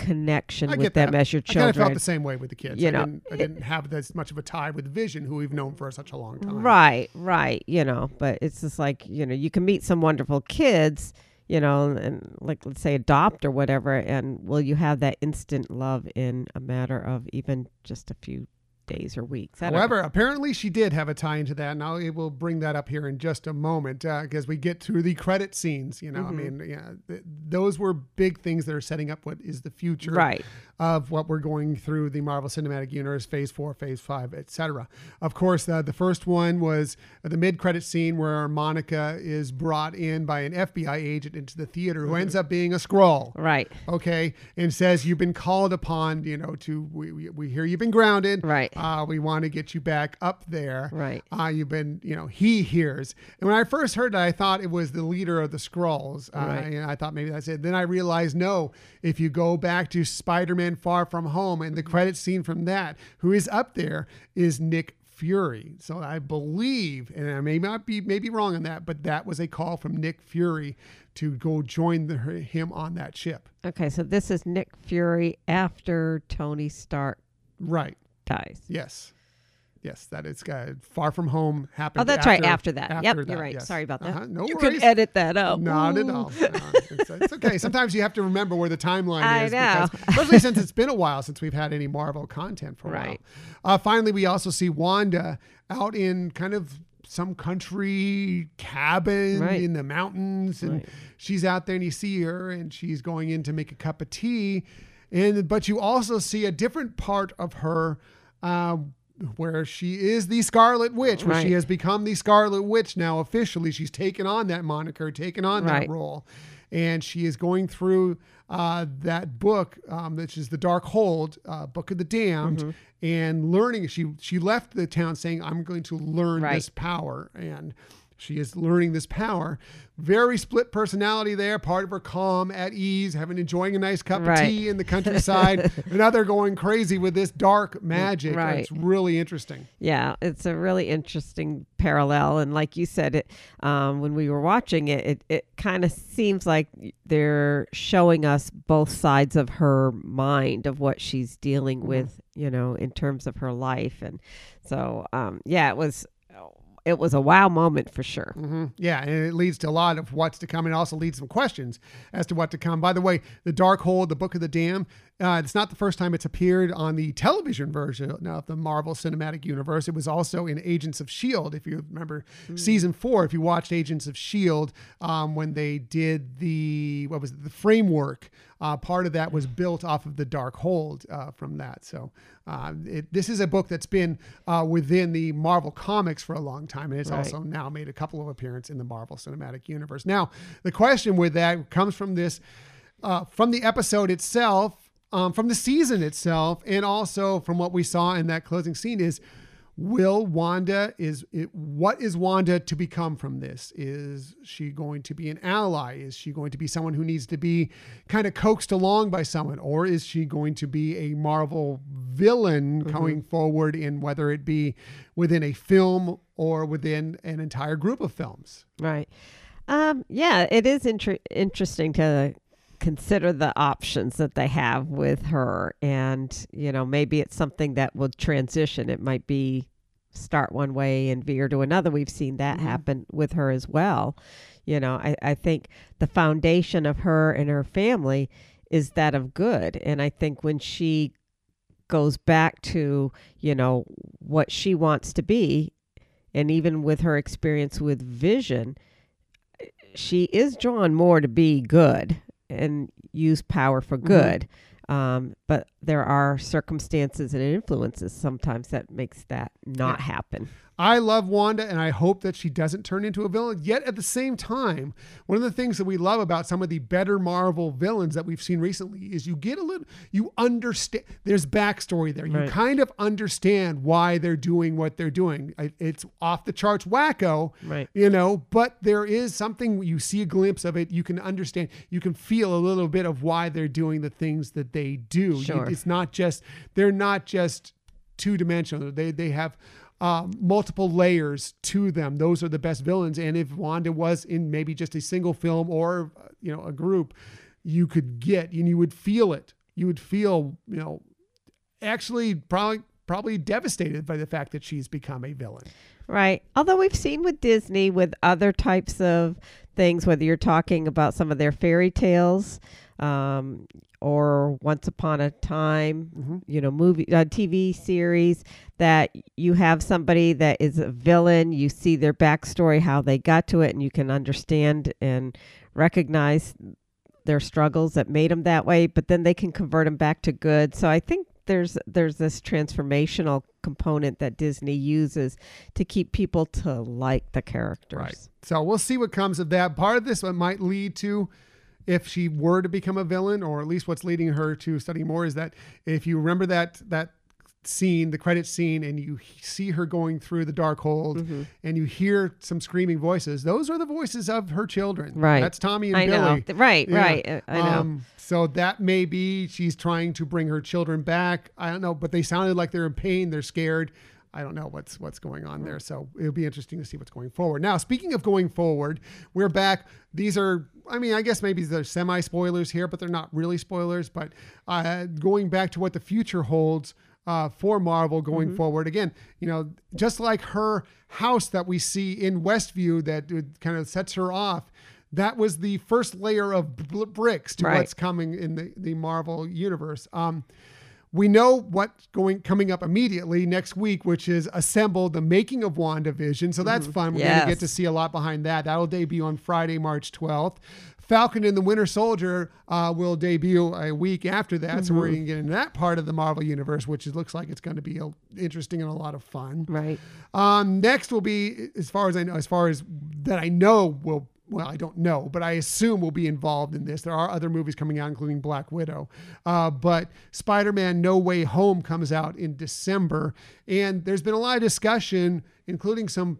connection I with them that. as your children. I kind of felt the same way with the kids. You I, know, didn't, I didn't have as much of a tie with Vision, who we've known for such a long time. Right, right. You know, but it's just like, you know, you can meet some wonderful kids, you know, and like, let's say adopt or whatever. And will you have that instant love in a matter of even just a few days or weeks. Don't know. However, apparently she did have a tie into that, and I will bring that up here in just a moment because we get to the credit scenes. You know, Mm-hmm. I mean, yeah, th- those were big things that are setting up what is the future Right. of what we're going through the Marvel Cinematic Universe, Phase Four, Phase Five, etc. Of course, uh, the first one was the mid-credit scene where Monica is brought in by an FBI agent into the theater, who ends up being a Skrull right, okay, and says you've been called upon, you know, to we, we, we hear you've been grounded, Right. Uh, we want to get you back up there, Right. Uh, you've been, you know, he hears, and when I first heard that, I thought it was the leader of the Skrulls, uh, Right. and I thought maybe that's it. Then I realized no, if you go back to Spider-Man: Far From Home and the credit scene from that, who is up there is Nick. Fury. So I believe, and I may not be maybe wrong on that, but that was a call from Nick Fury to go join the, him on that ship. okay. So this is Nick Fury after Tony Stark Right. Dies. Yes. Yes, that is uh, Far From Home happened. Oh, that's right. After that. after Yep, you're right. yes. Sorry about that. Uh-huh, No you worries. can edit that out. Not at all. No, it's, it's okay. Sometimes you have to remember where the timeline I is. know. Because, especially since it's been a while since we've had any Marvel content for a Right. while. Uh, finally, we also see Wanda out in kind of some country cabin Right. in the mountains, and Right. she's out there, and you see her, and she's going in to make a cup of tea, and but you also see a different part of her. Um, where she is the Scarlet Witch, where she has become the Scarlet Witch now officially. She's taken on that moniker, taken on that role, and she is going through uh, that book, um, which is the Dark Hold, uh, Book of the Damned, Mm-hmm. and learning. She she left the town saying, "I'm going to learn Right. this power," and she is learning this power. Very split personality there. Part of her calm, at ease, having enjoying a nice cup Right. of tea in the countryside. Another going crazy with this dark magic. Right. It's really interesting. Yeah, it's a really interesting parallel, and like you said, it um, when we were watching it, it, it kind of seems like they're showing us both sides of her mind of what she's dealing with, you know, in terms of her life, and so um, yeah, it was it was a wow moment for sure. hmm Yeah, and it leads to a lot of what's to come, and also leads some questions as to what to come. By the way, the Dark Hold, the Book of the Damned, uh, it's not the first time it's appeared on the television version of the Marvel Cinematic Universe. It was also in Agents of Shield. If you remember season four, if you watched Agents of Shield, um, when they did the what was it, the framework, uh, part of that was built off of the Dark Hold uh, from that. So. Uh, it, this is a book that's been uh, within the Marvel comics for a long time, and it's Right. also now made a couple of appearances in the Marvel Cinematic Universe. Now, the question with that comes from this, uh, from the episode itself, um, from the season itself, and also from what we saw in that closing scene is. Will Wanda is it, what is Wanda to become from this? Is she going to be an ally? Is she going to be someone who needs to be kind of coaxed along by someone, or is she going to be a Marvel villain going forward in whether it be within a film or within an entire group of films? Right. Um, yeah, it is inter- interesting to consider the options that they have with her. And, you know, maybe it's something that will transition. It might be start one way and veer to another. We've seen that mm-hmm. happen with her as well. You know, I, I think the foundation of her and her family is that of good. And I think when she goes back to, you know, what she wants to be, and even with her experience with vision, she is drawn more to be good and use power for mm-hmm. good. Um, but there are circumstances and influences sometimes that makes that not happen. I love Wanda and I hope that she doesn't turn into a villain. Yet at the same time, one of the things that we love about some of the better Marvel villains that we've seen recently is you get a little, you understand, there's backstory there. You Right. kind of understand why they're doing what they're doing. It's off the charts wacko, Right. you know, but there is something, you see a glimpse of it, you can understand, you can feel a little bit of why they're doing the things that they do. Sure. It's not just, they're not just two dimensional. They they have um, multiple layers to them. Those are the best villains. And if Wanda was in maybe just a single film or uh, you know a group, you could get and you would feel it. You would feel you know actually probably probably devastated by the fact that she's become a villain. Right. Although we've seen with Disney with other types of things, whether you're talking about some of their fairy tales, um, or Once Upon a Time, Mm-hmm. you know, movie, uh, TV series that you have somebody that is a villain. You see their backstory, how they got to it, and you can understand and recognize their struggles that made them that way. But then they can convert them back to good. So I think there's there's this transformational component that Disney uses to keep people to like the characters. Right. So we'll see what comes of that. Part of this might lead to if she were to become a villain, or at least what's leading her to study more is that if you remember that that scene, the credit scene, and you see her going through the dark hold Mm-hmm. and you hear some screaming voices, those are the voices of her children. Right. That's Tommy and I Billy. know. Right, Yeah. right. uh, I know. Um, so that may be she's trying to bring her children back. I don't know, but they sounded like they're in pain. They're scared. I don't know what's what's going on there. So it'll be interesting to see what's going forward. Now, speaking of going forward, we're back. These are, I mean, I guess maybe they're semi spoilers here, but they're not really spoilers. But uh, going back to what the future holds. Uh, for Marvel going forward. Again, you know, just like her house that we see in Westview that kind of sets her off, that was the first layer of bricks to Right. what's coming in the, the Marvel universe. Um, we know what's going coming up immediately next week, which is Assemble, the making of WandaVision. So that's fun. We're going to get to see a lot behind that. That'll debut on Friday, March 12th. Falcon and the Winter Soldier uh, will debut a week after that. So we're going to get into that part of the Marvel universe, which it looks like it's going to be uh, interesting and a lot of fun. right. Um, next will be, as far as I know, as far as that I know will, well, I don't know, but I assume will be involved in this. There are other movies coming out, including Black Widow. Uh, but Spider Man No Way Home comes out in December. And there's been a lot of discussion, including some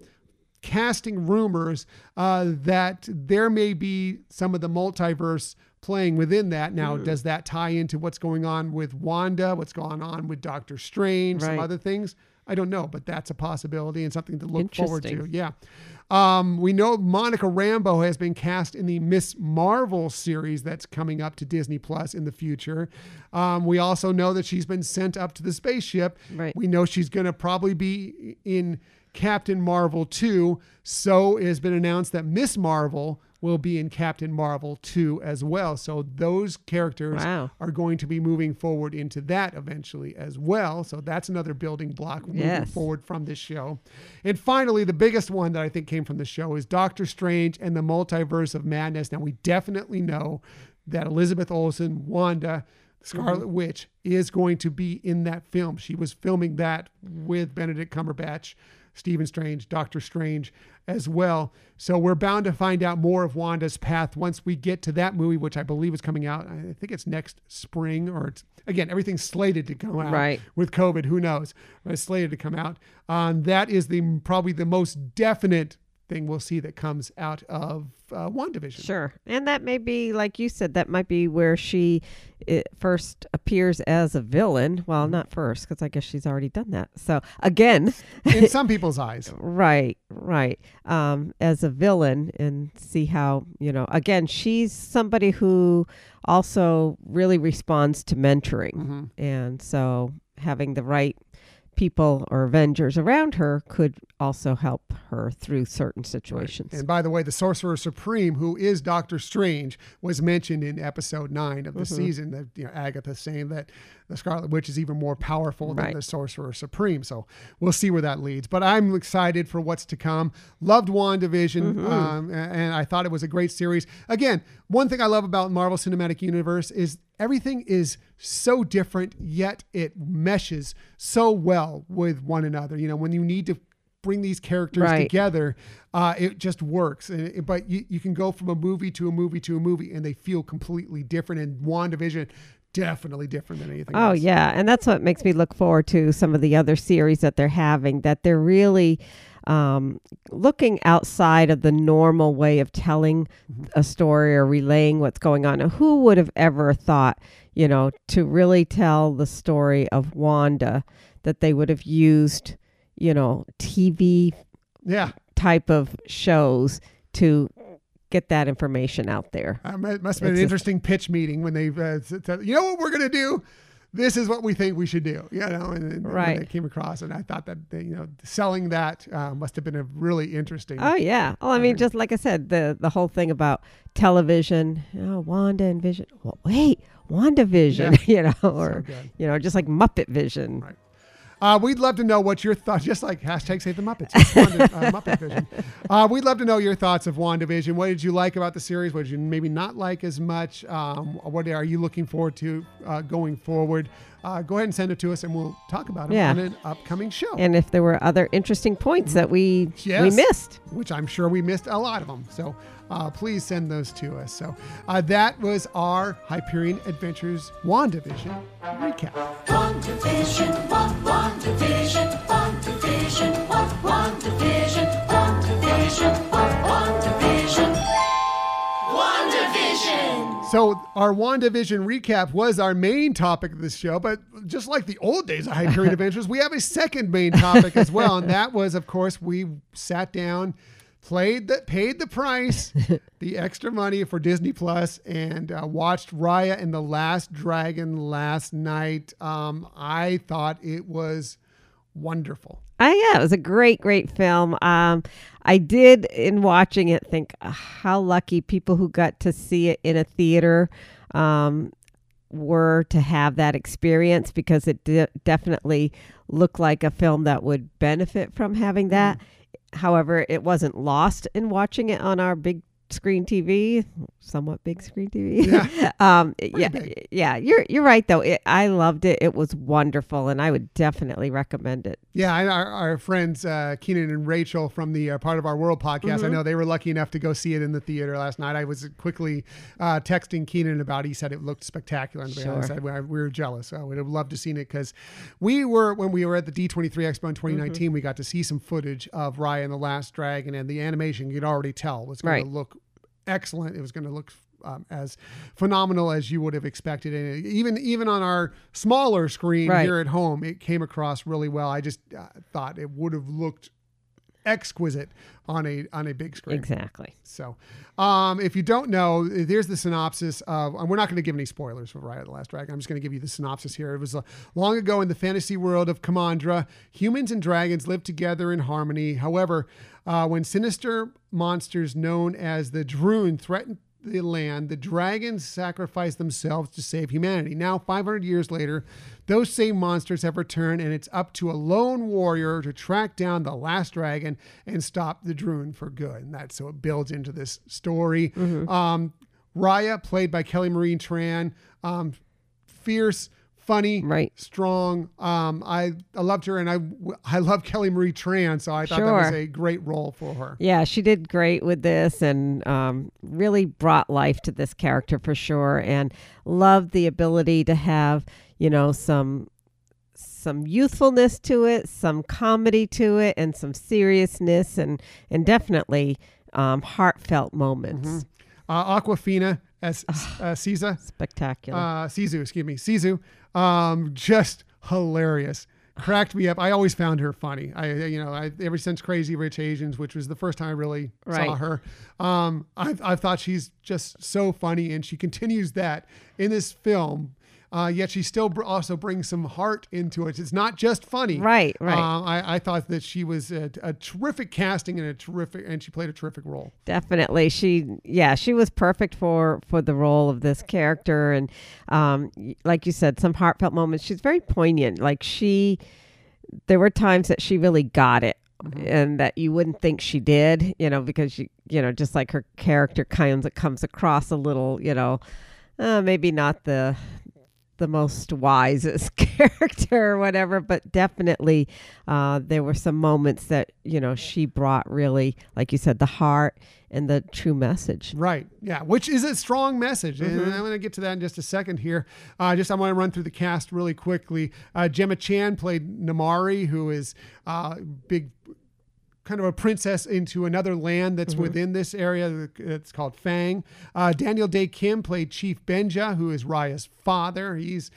casting rumors uh, that there may be some of the multiverse playing within that. Now, does that tie into what's going on with Wanda, what's going on with Doctor Strange, some other things? I don't know, but that's a possibility and something to look forward to. Yeah. Um, we know Monica Rambeau has been cast in the Miss Marvel series that's coming up to Disney Plus in the future. Um, we also know that she's been sent up to the spaceship. Right. We know she's going to probably be in Captain Marvel 2. So it has been announced that Miss Marvel will be in Captain Marvel 2 as well. So those characters Wow. are going to be moving forward into that eventually as well. So that's another building block moving Yes. forward from this show. And finally, the biggest one that I think came from the show is Doctor Strange and the Multiverse of Madness. Now, we definitely know that Elizabeth Olsen, Wanda, mm-hmm. Scarlet Witch, is going to be in that film. She was filming that with Benedict Cumberbatch. Stephen Strange, Doctor Strange as well. So we're bound to find out more of Wanda's path once we get to that movie, which I believe is coming out. I think it's next spring, or it's again everything's slated to come out. Right. With COVID, who knows? But it's slated to come out. Um, that is the probably the most definite thing we'll see that comes out of uh, WandaVision. Sure. And that may be, like you said, that might be where she it first appears as a villain. Well, Mm-hmm. not first, because I guess she's already done that. So, again, In some people's eyes. right, right, um, as a villain and see how, you know, again, she's somebody who also really responds to mentoring. Mm-hmm. And so having the right people or Avengers around her could also help her through certain situations. And by the way, the Sorcerer Supreme, who is Doctor Strange, was mentioned in episode nine of the Mm-hmm. season. That you know, Agatha saying that the Scarlet Witch is even more powerful than Right. the Sorcerer Supreme. So we'll see where that leads. But I'm excited for what's to come. Loved WandaVision, Mm-hmm. um, and I thought it was a great series. Again, one thing I love about Marvel Cinematic Universe is everything is so different, yet it meshes so well with one another. You know, when you need to bring these characters Right. together, uh, it just works. It- but you, you can go from a movie to a movie to a movie, and they feel completely different. And WandaVision, definitely different than anything Oh else. yeah, and that's what makes me look forward to some of the other series that they're having. That they're really um, looking outside of the normal way of telling a story or relaying what's going on. Now, who would have ever thought, you know, to really tell the story of Wanda, that they would have used, you know, TV Yeah. type of shows to get that information out there. Um, it must have been It's an a- interesting pitch meeting when they uh, said, you know what we're going to do? this is what we think we should do, you know, and, and Right. it came across, and I thought that they, you know selling that uh, must have been a really interesting. Oh yeah. Well, I mean, just like I said, the the whole thing about television, you know, Wanda and Vision. Well, wait, WandaVision, you know, or good. you know, just like Muppet Vision. Right. Uh, we'd love to know what your thoughts, just like hashtag save the Muppets, Wanda, uh, Muppet Vision. Uh, we'd love to know your thoughts of WandaVision. What did you like about the series? What did you maybe not like as much? Um, what are you looking forward to uh, going forward? Uh, go ahead and send it to us, and we'll talk about it Yeah. on an upcoming show. And if there were other interesting points that we we missed. which I'm sure we missed a lot of them. So uh, please send those to us. So uh, that was our Hyperion Adventures WandaVision recap. WandaVision, Wa- WandaVision, WandaVision, Wa- WandaVision, WandaVision, Wa- WandaVision. So our WandaVision recap was our main topic of this show, but just like the old days of High Hyperion Adventures, we have a second main topic as well, and that was, of course, we sat down, played the, paid the price, the extra money for Disney Plus, and uh, watched Raya and the Last Dragon last night. Um, I thought it was wonderful. Uh, yeah, it was a great, great film. Um, I did, in watching it, think uh, how lucky people who got to see it in a theater um, were to have that experience because it de- definitely looked like a film that would benefit from having that. However, it wasn't lost in watching it on our big screen TV, somewhat big screen TV. Yeah. um, yeah, big. yeah, you're you're right though. It, I loved it. It was wonderful, and I would definitely recommend it. Yeah, our, our friends uh, Keenan and Rachel from the uh, Part of Our World podcast, Mm-hmm. I know they were lucky enough to go see it in the theater last night. I was quickly uh, texting Keenan about it. He said it looked spectacular. And Sure. honest, I, we we were jealous. I would have loved to seen it because we were, when we were at the D23 Expo in 2019, Mm-hmm. we got to see some footage of Raya and the Last Dragon, and the animation you could already tell was going Right. to look excellent. It was going to look um, as phenomenal as you would have expected. And even even on our smaller screen Right. here at home, it came across really well. I just uh, thought it would have looked exquisite on a on a big screen. Exactly. So, um, if you don't know, there's the synopsis of. And we're not going to give any spoilers for Raya the Last Dragon. I'm just going to give you the synopsis here. It was uh, long ago in the fantasy world of Kumandra, humans and dragons lived together in harmony. However, uh, when sinister monsters known as the Druun threatened the land, the dragons sacrificed themselves to save humanity. Now, 500 years later, those same monsters have returned, and it's up to a lone warrior to track down the last dragon and stop the Druun for good. And that's so it builds into this story. Um, Raya, played by Kelly Marie Tran, um, fierce, funny, Right. strong. Um, I I loved her, and I I love Kelly Marie Tran, so I thought that was a great role for her. Yeah, she did great with this and um, really brought life to this character for sure. And loved the ability to have, you know, some some youthfulness to it, some comedy to it, and some seriousness, and and definitely um, heartfelt moments. Uh, Awkwafina as uh, Caesar. Spectacular. uh, Sisu, excuse me, Sisu, um, just hilarious. Cracked me up. I always found her funny. I, you know, I, ever since Crazy Rich Asians, which was the first time I really saw Right. her, um, I, I thought she's just so funny, and she continues that in this film. Uh, yet she still br- also brings some heart into it. It's not just funny, Right, right. Um, I, I thought that she was a, a terrific casting and a terrific, and she played a terrific role. definitely she yeah she was perfect for for the role of this character and um like you said some heartfelt moments she's very poignant like she there were times that she really got it and that you wouldn't think she did you know because she you know just like her character kind of comes across a little you know uh, maybe not the the most wisest character or whatever, but definitely uh, there were some moments that you know she brought really, like you said, the heart and the true message. Right. Yeah. Which is a strong message. Mm-hmm. And I'm going to get to that in just a second here. Uh, just I want to run through the cast really quickly. Uh, Gemma Chan played Namaari, who is uh, big. Kind of a princess into another land that's Mm-hmm. within this area. It's called Fang. Uh, Daniel Dae Kim played Chief Benja, who is Raya's father. He's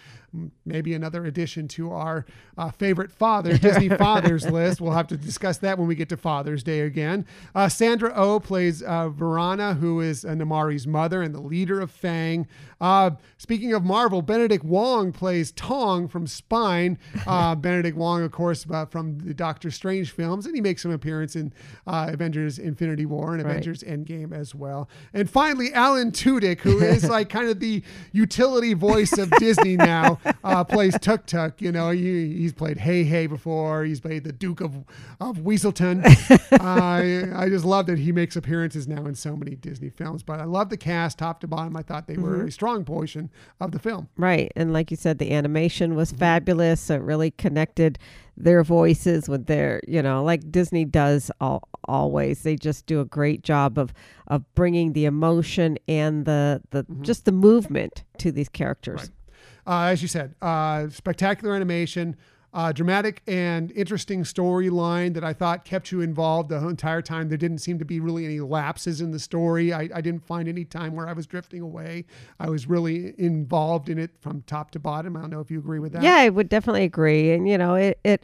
maybe another addition to our uh, favorite father Disney fathers list. We'll have to discuss that when we get to Father's Day again. Uh, Sandra Oh plays uh, Virana, who is uh, Namaari's mother and the leader of Fang. Uh, speaking of Marvel, Benedict Wong plays Tong from Spine. Uh, Benedict Wong, of course, uh, from the Doctor Strange films, and he makes an appearance in uh, Avengers Infinity War and Right. Avengers Endgame as well. And finally, Alan Tudyk, who is like kind of the utility voice of Disney now, uh, plays Tuk Tuk. You know, he, he's played Heihei before. He's played the Duke of of Weaselton. I I just love that he makes appearances now in so many Disney films. But I love the cast, top to bottom. I thought they were a strong portion of the film. Right. And like you said, the animation was fabulous. So it really connected their voices with their, you know, like Disney does all, always. They just do a great job of of bringing the emotion and the the just the movement to these characters. uh, as you said, uh, spectacular animation, uh, dramatic and interesting storyline that I thought kept you involved the entire time. There didn't seem to be really any lapses in the story. I, I didn't find any time where I was drifting away. I was really involved in it from top to bottom. I don't know if you agree with that. Yeah, I would definitely agree. And you know, it it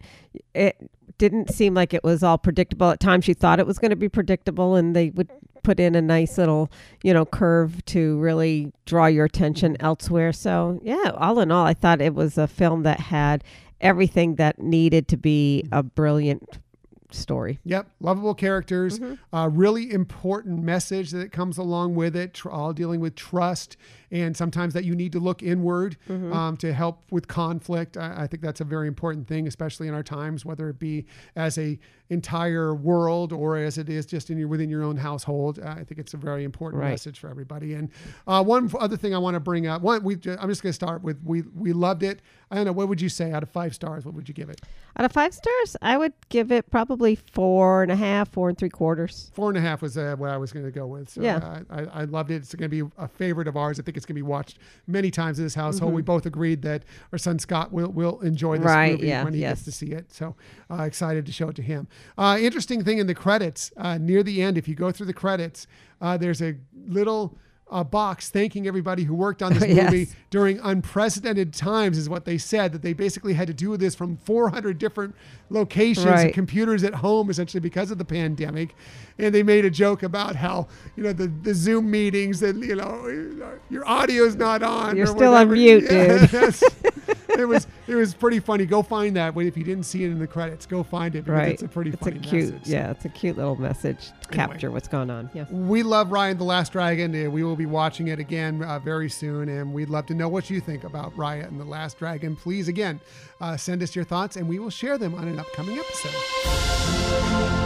it didn't seem like it was all predictable. At times, you thought it was going to be predictable, and they would put in a nice little you know curve to really draw your attention elsewhere. So yeah, all in all, I thought it was a film that had everything that needed to be a brilliant story. Yep, lovable characters, Mm-hmm. uh, really important message that comes along with it, tr- all dealing with trust, and sometimes that you need to look inward Mm-hmm. um, to help with conflict. I, I think that's a very important thing, especially in our times, whether it be as a entire world or as it is just in your within your own household. I think it's a very important Right. message for everybody. And uh, one other thing I want to bring up, one we I'm just going to start with we we loved it. I don't know what would you say out of five stars? What would you give it? Out of five stars, I would give it probably four and a half, four and three quarters. Four and a half was uh, what I was going to go with. So Yeah. uh, I, I loved it. It's going to be a favorite of ours. I think it's going to be watched many times in this household. We both agreed that our son Scott will, will enjoy this Mm-hmm. Right, movie yeah, when he yes. gets to see it. So uh, excited to show it to him. Uh, interesting thing in the credits uh, near the end, if you go through the credits, uh, there's a little. Uh box thanking everybody who worked on this Yes. movie during unprecedented times is what they said that they basically had to do this from 400 different locations and Right. computers at home essentially because of the pandemic and they made a joke about how you know the, the zoom meetings that you know your audio's not on You're still on whatever. mute, dude. It was it was pretty funny go find that if you didn't see it in the credits go find it Right. it's a pretty It's a cute, message yeah, it's a cute little message to Anyway. capture what's going on. Yeah. we love Raya the Last Dragon. Uh, We will be watching it again uh, very soon, and we'd love to know what you think about Raya and the Last Dragon. Please, again, uh, send us your thoughts, and we will share them on an upcoming episode.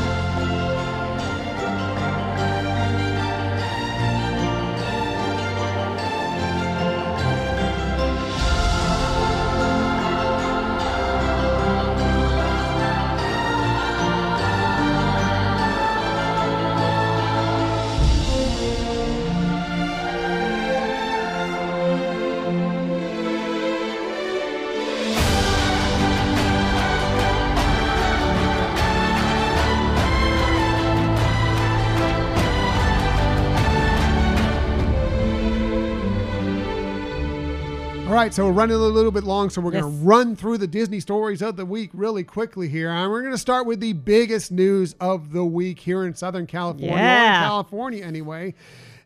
Right, so we're running a little bit long, so we're going to run through the Disney stories of the week really quickly here. And we're going to start with the biggest news of the week here in Southern California, or in California anyway.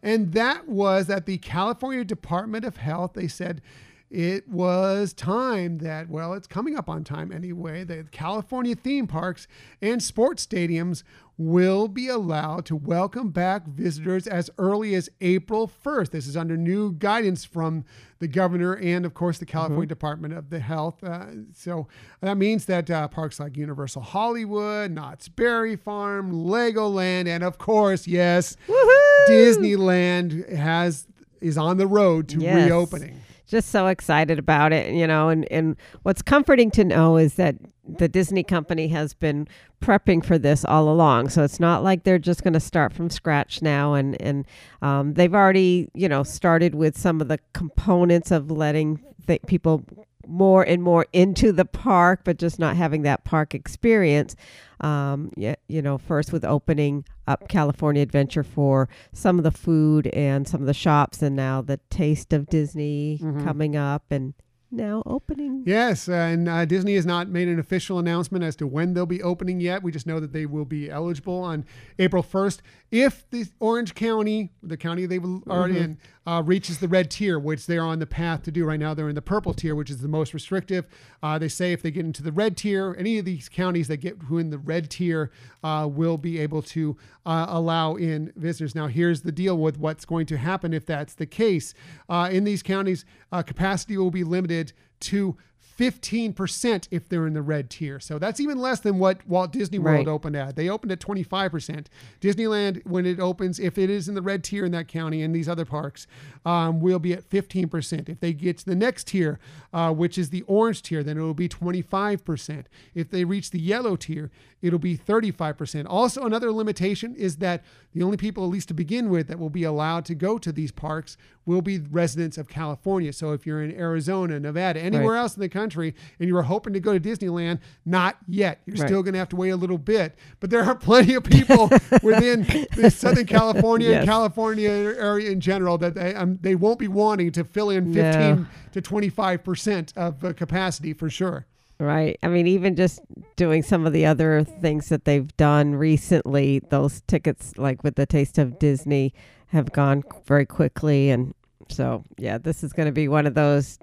And that was that the California Department of Health, they said it was time that, well, it's coming up on time anyway, that California theme parks and sports stadiums will be allowed to welcome back visitors as early as April 1st. This is under new guidance from the governor and, of course, the California Department of the Health. Uh, so that means that uh, parks like Universal Hollywood, Knott's Berry Farm, Legoland, and of course, yes, Disneyland has is on the road to Yes. reopening. just so excited about it, you know, and, and what's comforting to know is that the Disney company has been prepping for this all along. So it's not like they're just going to start from scratch now. And, and um, they've already, you know, started with some of the components of letting th- people more and more into the park, but just not having that park experience. Um, yeah, you know, first with opening up California Adventure for some of the food and some of the shops, and now the Taste of Disney coming up, and now opening. Yes, and uh, Disney has not made an official announcement as to when they'll be opening yet. We just know that they will be eligible on April 1st. If the Orange County, the county they are in, uh, reaches the red tier, which they're on the path to do right now, they're in the purple tier, which is the most restrictive. Uh, they say if they get into the red tier, any of these counties that get who in the red tier uh, will be able to uh, allow in visitors. Now, here's the deal with what's going to happen if that's the case. Uh, in these counties, uh, capacity will be limited to 15% if they're in the red tier. So that's even less than what Walt Disney World Right. opened at. They opened at 25%. Disneyland, when it opens, if it is in the red tier in that county and these other parks, um, will be at 15%. If they get to the next tier, uh, which is the orange tier, then it will be 25%. If they reach the yellow tier, it'll be 35%. Also, another limitation is that the only people, at least to begin with, that will be allowed to go to these parks will be residents of California. So if you're in Arizona, Nevada, anywhere Right. else in the country, and you were hoping to go to Disneyland, not yet. You're Right. still going to have to wait a little bit. But there are plenty of people within the Southern California Yes. and California area in general that they um, they won't be wanting to fill in 15 No. to 25 percent of uh, capacity for sure. Right. I mean, even just doing some of the other things that they've done recently, those tickets, like with the Taste of Disney, have gone very quickly. And so, yeah, this is going to be one of those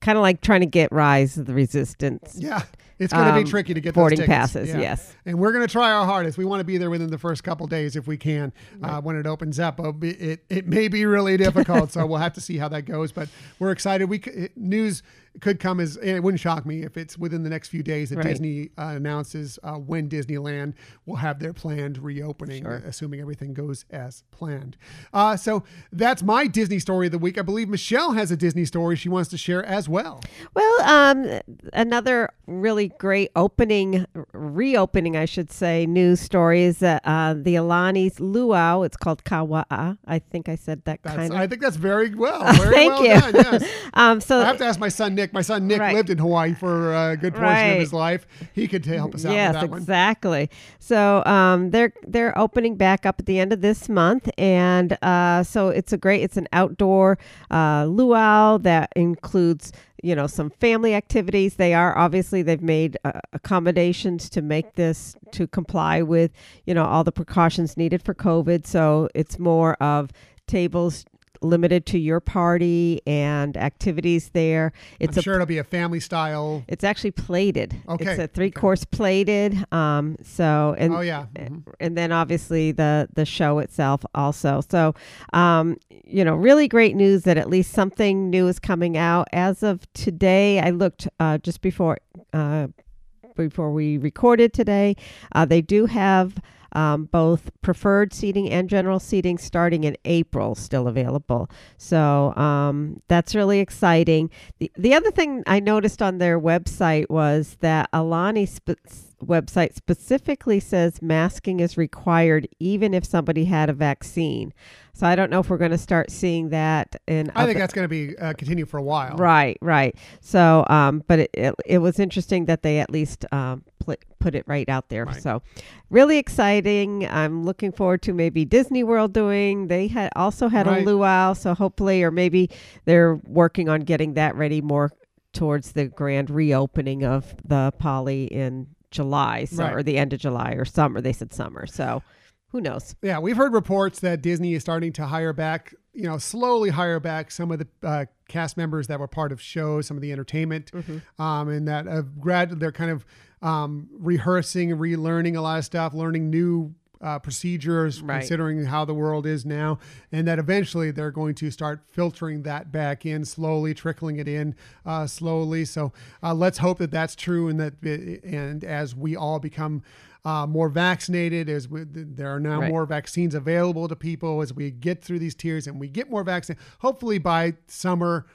kind of like trying to get Rise of the Resistance. Yeah, it's going to Um, be tricky to get boarding those tickets. passes. Yeah. Yes. and we're going to try our hardest. We want to be there within the first couple days if we can uh, when it opens up. But it it may be really difficult, so we'll have to see how that goes. But we're excited. We c- news could come as and it wouldn't shock me if it's within the next few days that Right. Disney uh, announces uh, when Disneyland will have their planned reopening, Sure. assuming everything goes as planned. Uh, so that's my Disney story of the week. I believe Michelle has a Disney story she wants to share as well. Well, um, another really great opening, reopening, I should say, news story is that uh, the Aulani's luau. It's called Ka Wa'a. I think I said that That's, kind of. I think that's very well. Very Thank well you. done. Yes. um, so I have to ask my son Nick. My son Nick Right. lived in Hawaii for a good portion of his life. He could help us out yes, with that one. exactly. So um, they're they're opening back up at the end of this month, and uh, so it's a great. It's an outdoor uh, luau that includes you know some family activities. They are obviously they've made uh, accommodations to make this to comply with you know all the precautions needed for COVID. So it's more of tables limited to your party and activities there. It's I'm a sure it'll be a family style. it's actually plated. Okay, It's a three course plated. Um, so and Oh yeah. Mhm. and then obviously the the show itself also. So um, you know, really great news that at least something new is coming out. As of today, I looked uh, just before uh, before we recorded today. Uh, they do have um, both preferred seating and general seating starting in April still available. So um, that's really exciting. The, the other thing I noticed on their website was that Aulani spe- website specifically says masking is required even if somebody had a vaccine. So I don't know if we're going to start seeing that in I think that's going to be uh, continue for a while. Right, right. So, um, but it, it, it was interesting that they at least um, pl- put it right out there. Right. So, really exciting. I'm looking forward to maybe Disney World doing. They had also had Right. a luau, so hopefully, or maybe they're working on getting that ready more towards the grand reopening of the Poly in July, so Right. or the end of July or summer. They said summer, so who knows? Yeah, we've heard reports that Disney is starting to hire back, you know, slowly hire back some of the uh, cast members that were part of shows, some of the entertainment, Mm-hmm. um, and that uh, grad they're kind of um, rehearsing and relearning a lot of stuff, learning new. Uh, procedures, Right. considering how the world is now, and that eventually they're going to start filtering that back in slowly, trickling it in uh, slowly. So uh, let's hope that that's true, and that and as we all become uh, more vaccinated, as we, there are now Right. more vaccines available to people as we get through these tiers and we get more vaccine. Hopefully by summer,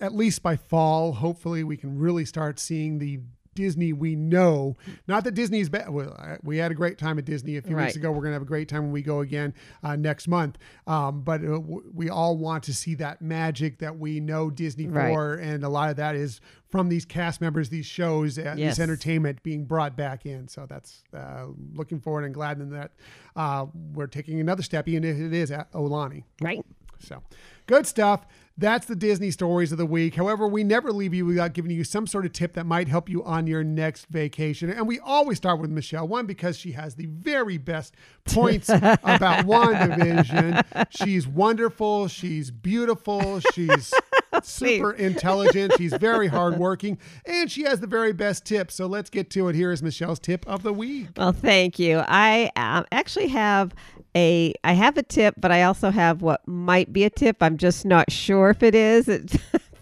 at least by fall, hopefully we can really start seeing the Disney we know. Not that Disney's bad. Well, we had a great time at Disney a few Right. weeks ago. We're going to have a great time when we go again uh, next month. Um, but uh, w- we all want to see that magic that we know Disney Right. for, and a lot of that is from these cast members, these shows, uh, Yes. this entertainment being brought back in. So that's uh, looking forward and glad that uh, we're taking another step, even if it is at Aulani. Right. So good stuff. That's the Disney stories of the week. However, we never leave you without giving you some sort of tip that might help you on your next vacation. And we always start with Michelle, one, because she has the very best points about WandaVision. She's wonderful. She's beautiful. She's super intelligent. She's very hardworking. And she has the very best tip. So let's get to it. Here is Michelle's tip of the week. Well, thank you. I uh, actually have a I have a tip, but I also have what might be a tip. I'm just not sure if it is. It,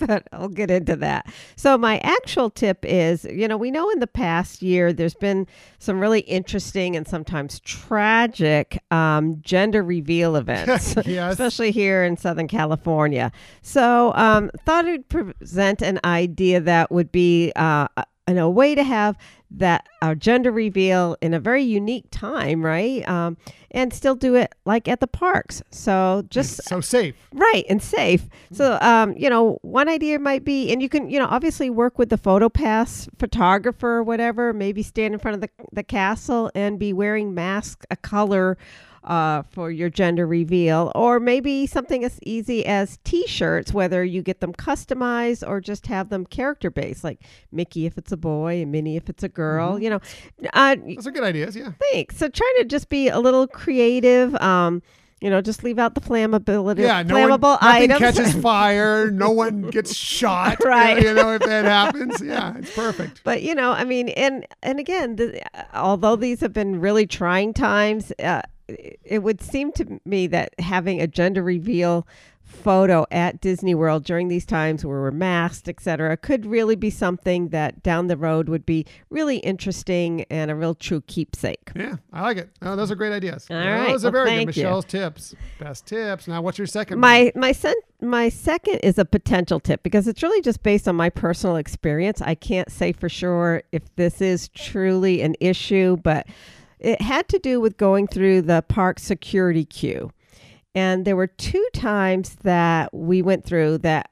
but I'll get into that. So my actual tip is, you know, we know in the past year there's been some really interesting and sometimes tragic um, gender reveal events, Yes. especially here in Southern California. So um, thought I'd present an idea that would be uh, a- in a way to have that uh, gender reveal in a very unique time, right? Um, and still do it like at the parks. So just So safe. Right, and safe. So, um, you know, one idea might be, and you can, you know, obviously work with the photo pass photographer or whatever, maybe stand in front of the, the castle and be wearing mask, a color uh, for your gender reveal, or maybe something as easy as T-shirts, whether you get them customized or just have them character-based, like Mickey if it's a boy and Minnie if it's a girl. You know, uh, Those are good ideas. Yeah. thanks. So trying to just be a little creative. Um, you know, just leave out the flammability, Yeah, no one, flammable nothing items. catches fire. No one gets shot. Right. You know, if that happens, yeah, it's perfect. but you know, I mean, and and again, the, although these have been really trying times, uh, it would seem to me that having a gender reveal photo at Disney World during these times where we're masked, etc., could really be something that down the road would be really interesting and a real true keepsake. Yeah, I like it. Oh, those are great ideas. All those right, are well, very good. you. Michelle's tips, best tips. Now, what's your second? one? My my sen- my second is a potential tip because it's really just based on my personal experience. I can't say for sure if this is truly an issue, but it had to do with going through the park security queue. And there were two times that we went through that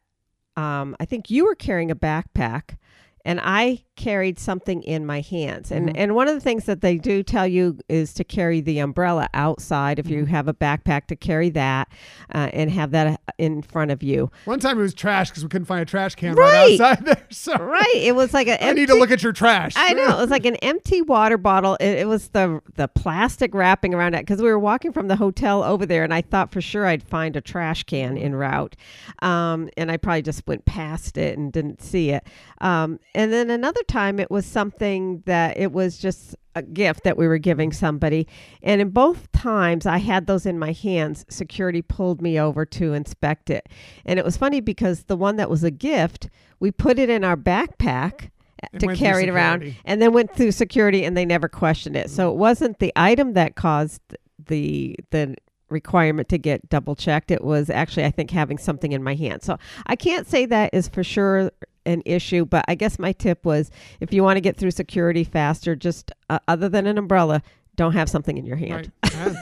um, I think you were carrying a backpack and I carried something in my hands. And and one of the things that they do tell you is to carry the umbrella outside if you have a backpack to carry that uh, and have that in front of you. One time it was trash because we couldn't find a trash can Right. right, outside there. So Right. It was like an. Empty, I need to look at your trash. I know it was like an empty water bottle. It, it was the the plastic wrapping around it because we were walking from the hotel over there, and I thought for sure I'd find a trash can en route, um, and I probably just went past it and didn't see it. Um, and then another time, it was something that it was just a gift that we were giving somebody, and in both times I had those in my hands. Security pulled me over to inspect it, and it was funny because the one that was a gift, we put it in our backpack uh, And to carry it around and then went through security and they never questioned it. So it wasn't the item that caused the the requirement to get double checked. It was actually I think having something in my hand. So I can't say that is for sure an issue, but I guess my tip was if you want to get through security faster, just uh, other than an umbrella, don't have something in your hand. Right.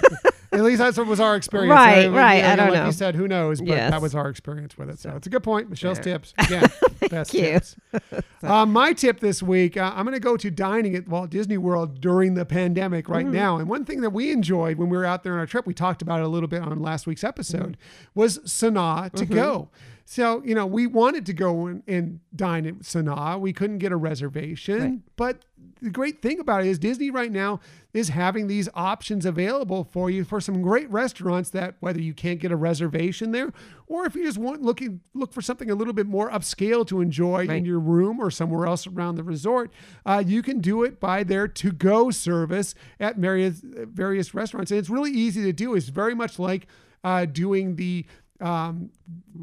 Yeah. At least that's what was our experience. Right, Uh, right. yeah, I don't like know. you said, who knows? But Yes. that was our experience with it. So it's a good point. Michelle's There. tips. Again, best you. tips. uh, my tip this week, uh, I'm going to go to dining at Walt Disney World during the pandemic right Mm-hmm. now. And one thing that we enjoyed when we were out there on our trip, we talked about it a little bit on last week's episode, Mm-hmm. was Sanaa to go. So, you know, we wanted to go and, and dine at Sanaa. We couldn't get a reservation. Right. But the great thing about it is Disney right now is having these options available for you for some great restaurants that whether you can't get a reservation there or if you just want looking look for something a little bit more upscale to enjoy in your room or somewhere else around the resort, uh, you can do it by their to-go service at various various restaurants. And it's really easy to do. It's very much like uh, doing the um,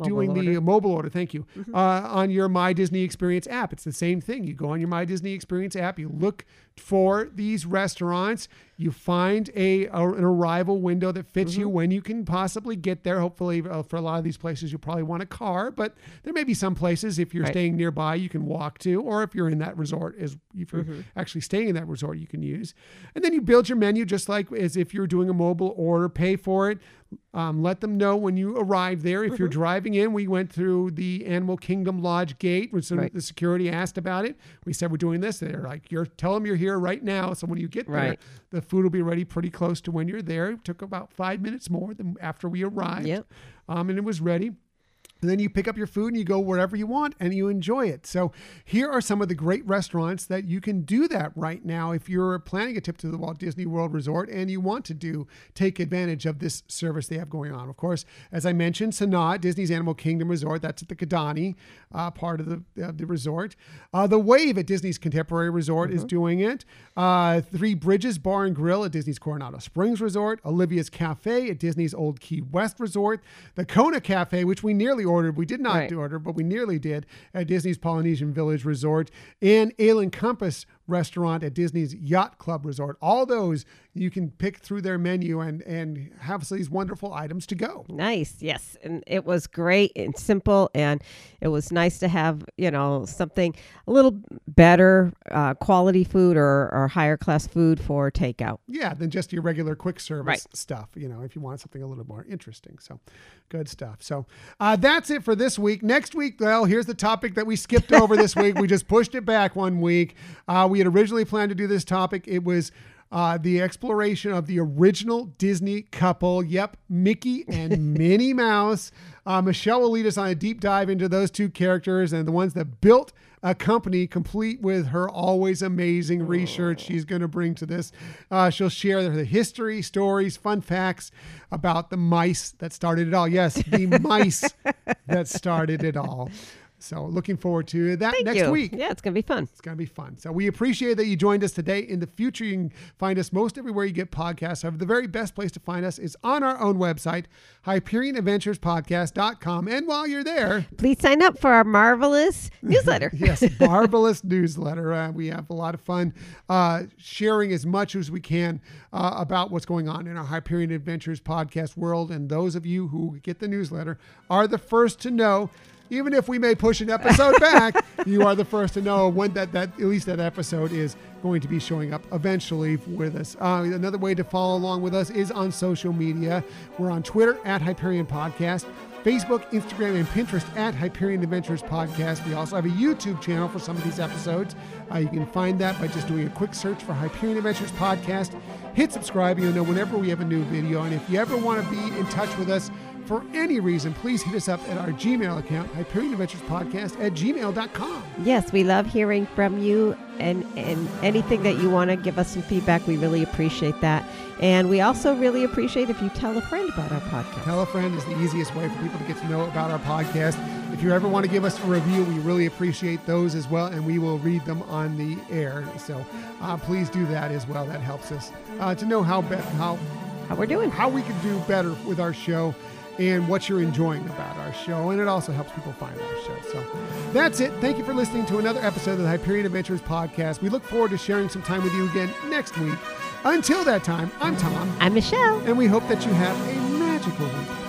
doing the mobile order. Thank you. Mm-hmm. Uh, on your My Disney Experience app, it's the same thing. You go on your My Disney Experience app, you look for these restaurants, you find a, a- an arrival window that fits Mm-hmm. you when you can possibly get there. Hopefully, uh, for a lot of these places, you probably want a car, but there may be some places if you're Right. staying nearby you can walk to, or if you're in that resort, is if you're Mm-hmm. actually staying in that resort, you can use. And then you build your menu just like as if you're doing a mobile order, pay for it, Um, let them know when you arrive there. If Mm-hmm. you're driving in, we went through the Animal Kingdom Lodge gate. When some Right. the security asked about it, we said we're doing this. They're like, "You're tell them you're here right now." So when you get there, the food will be ready pretty close to when you're there. It took about five minutes more than after we arrived. Yep. Um, and it was ready. And then you pick up your food and you go wherever you want and you enjoy it. So here are some of the great restaurants that you can do that right now if you're planning a trip to the Walt Disney World Resort and you want to do take advantage of this service they have going on. Of course, as I mentioned, Sanaa, Disney's Animal Kingdom Resort, that's at the Kidani uh, part of the, uh, the resort. Uh, the Wave at Disney's Contemporary Resort is doing it. Uh, Three Bridges Bar and Grill at Disney's Coronado Springs Resort. Olivia's Cafe at Disney's Old Key West Resort. The Kona Cafe, which we nearly ordered. We did not Right. order, but we nearly did at Disney's Polynesian Village Resort. And Ale & Compass Restaurant at Disney's Yacht Club Resort. All those you can pick through their menu and, and have these wonderful items to go. Nice, yes, and it was great and simple, and it was nice to have you know something a little better uh, quality food or, or higher class food for takeout. Yeah, than just your regular quick service Right. stuff, you know, if you want something a little more interesting. So good stuff. So uh, that's it for this week. Next week, well, here's the topic that we skipped over this week. We just pushed it back one week. Uh, we had originally planned to do this topic. It was uh, the exploration of the original Disney couple. Yep, Mickey and Minnie Mouse. Uh, Michelle will lead us on a deep dive into those two characters and the ones that built a company complete with her always amazing research she's going to bring to this. Uh, she'll share the history, stories, fun facts about the mice that started it all. Yes, the mice that started it all. So looking forward to that Thank next you. week. Yeah, it's gonna be fun. It's going to be fun. So we appreciate that you joined us today. In the future, you can find us most everywhere you get podcasts. However, the very best place to find us is on our own website, HyperionAdventurespodcast.com. And while you're there, Please sign up for our marvelous newsletter. yes, marvelous newsletter. Uh, we have a lot of fun uh, sharing as much as we can uh, about what's going on in our Hyperion Adventures podcast world. And those of you who get the newsletter are the first to know. Even if we may push an episode back, you are the first to know when that, that at least that episode is going to be showing up eventually with us. Uh, another way to follow along with us is on social media. We're on Twitter at Hyperion Podcast. Facebook, Instagram, and Pinterest at Hyperion Adventures Podcast. We also have a YouTube channel for some of these episodes. Uh, you can find that by just doing a quick search for Hyperion Adventures Podcast. Hit subscribe, you'll know whenever we have a new video. And if you ever want to be in touch with us for any reason, please hit us up at our Gmail account, Hyperion Adventures Podcast at gmail.com. Yes, we love hearing from you and, and anything that you want to give us some feedback. We really appreciate that. And we also really appreciate if you tell a friend about our podcast. Tell a friend is the easiest way for people to get to know about our podcast. If you ever want to give us a review, we really appreciate those as well, and we will read them on the air. So uh, please do that as well. That helps us uh, to know how be- how How we're doing. how we can do better with our show and what you're enjoying about our show. And it also helps people find our show. So that's it. Thank you for listening to another episode of the Hyperion Adventures podcast. We look forward to sharing some time with you again next week. Until that time, I'm Tom, I'm Michelle. and we hope that you have a magical week.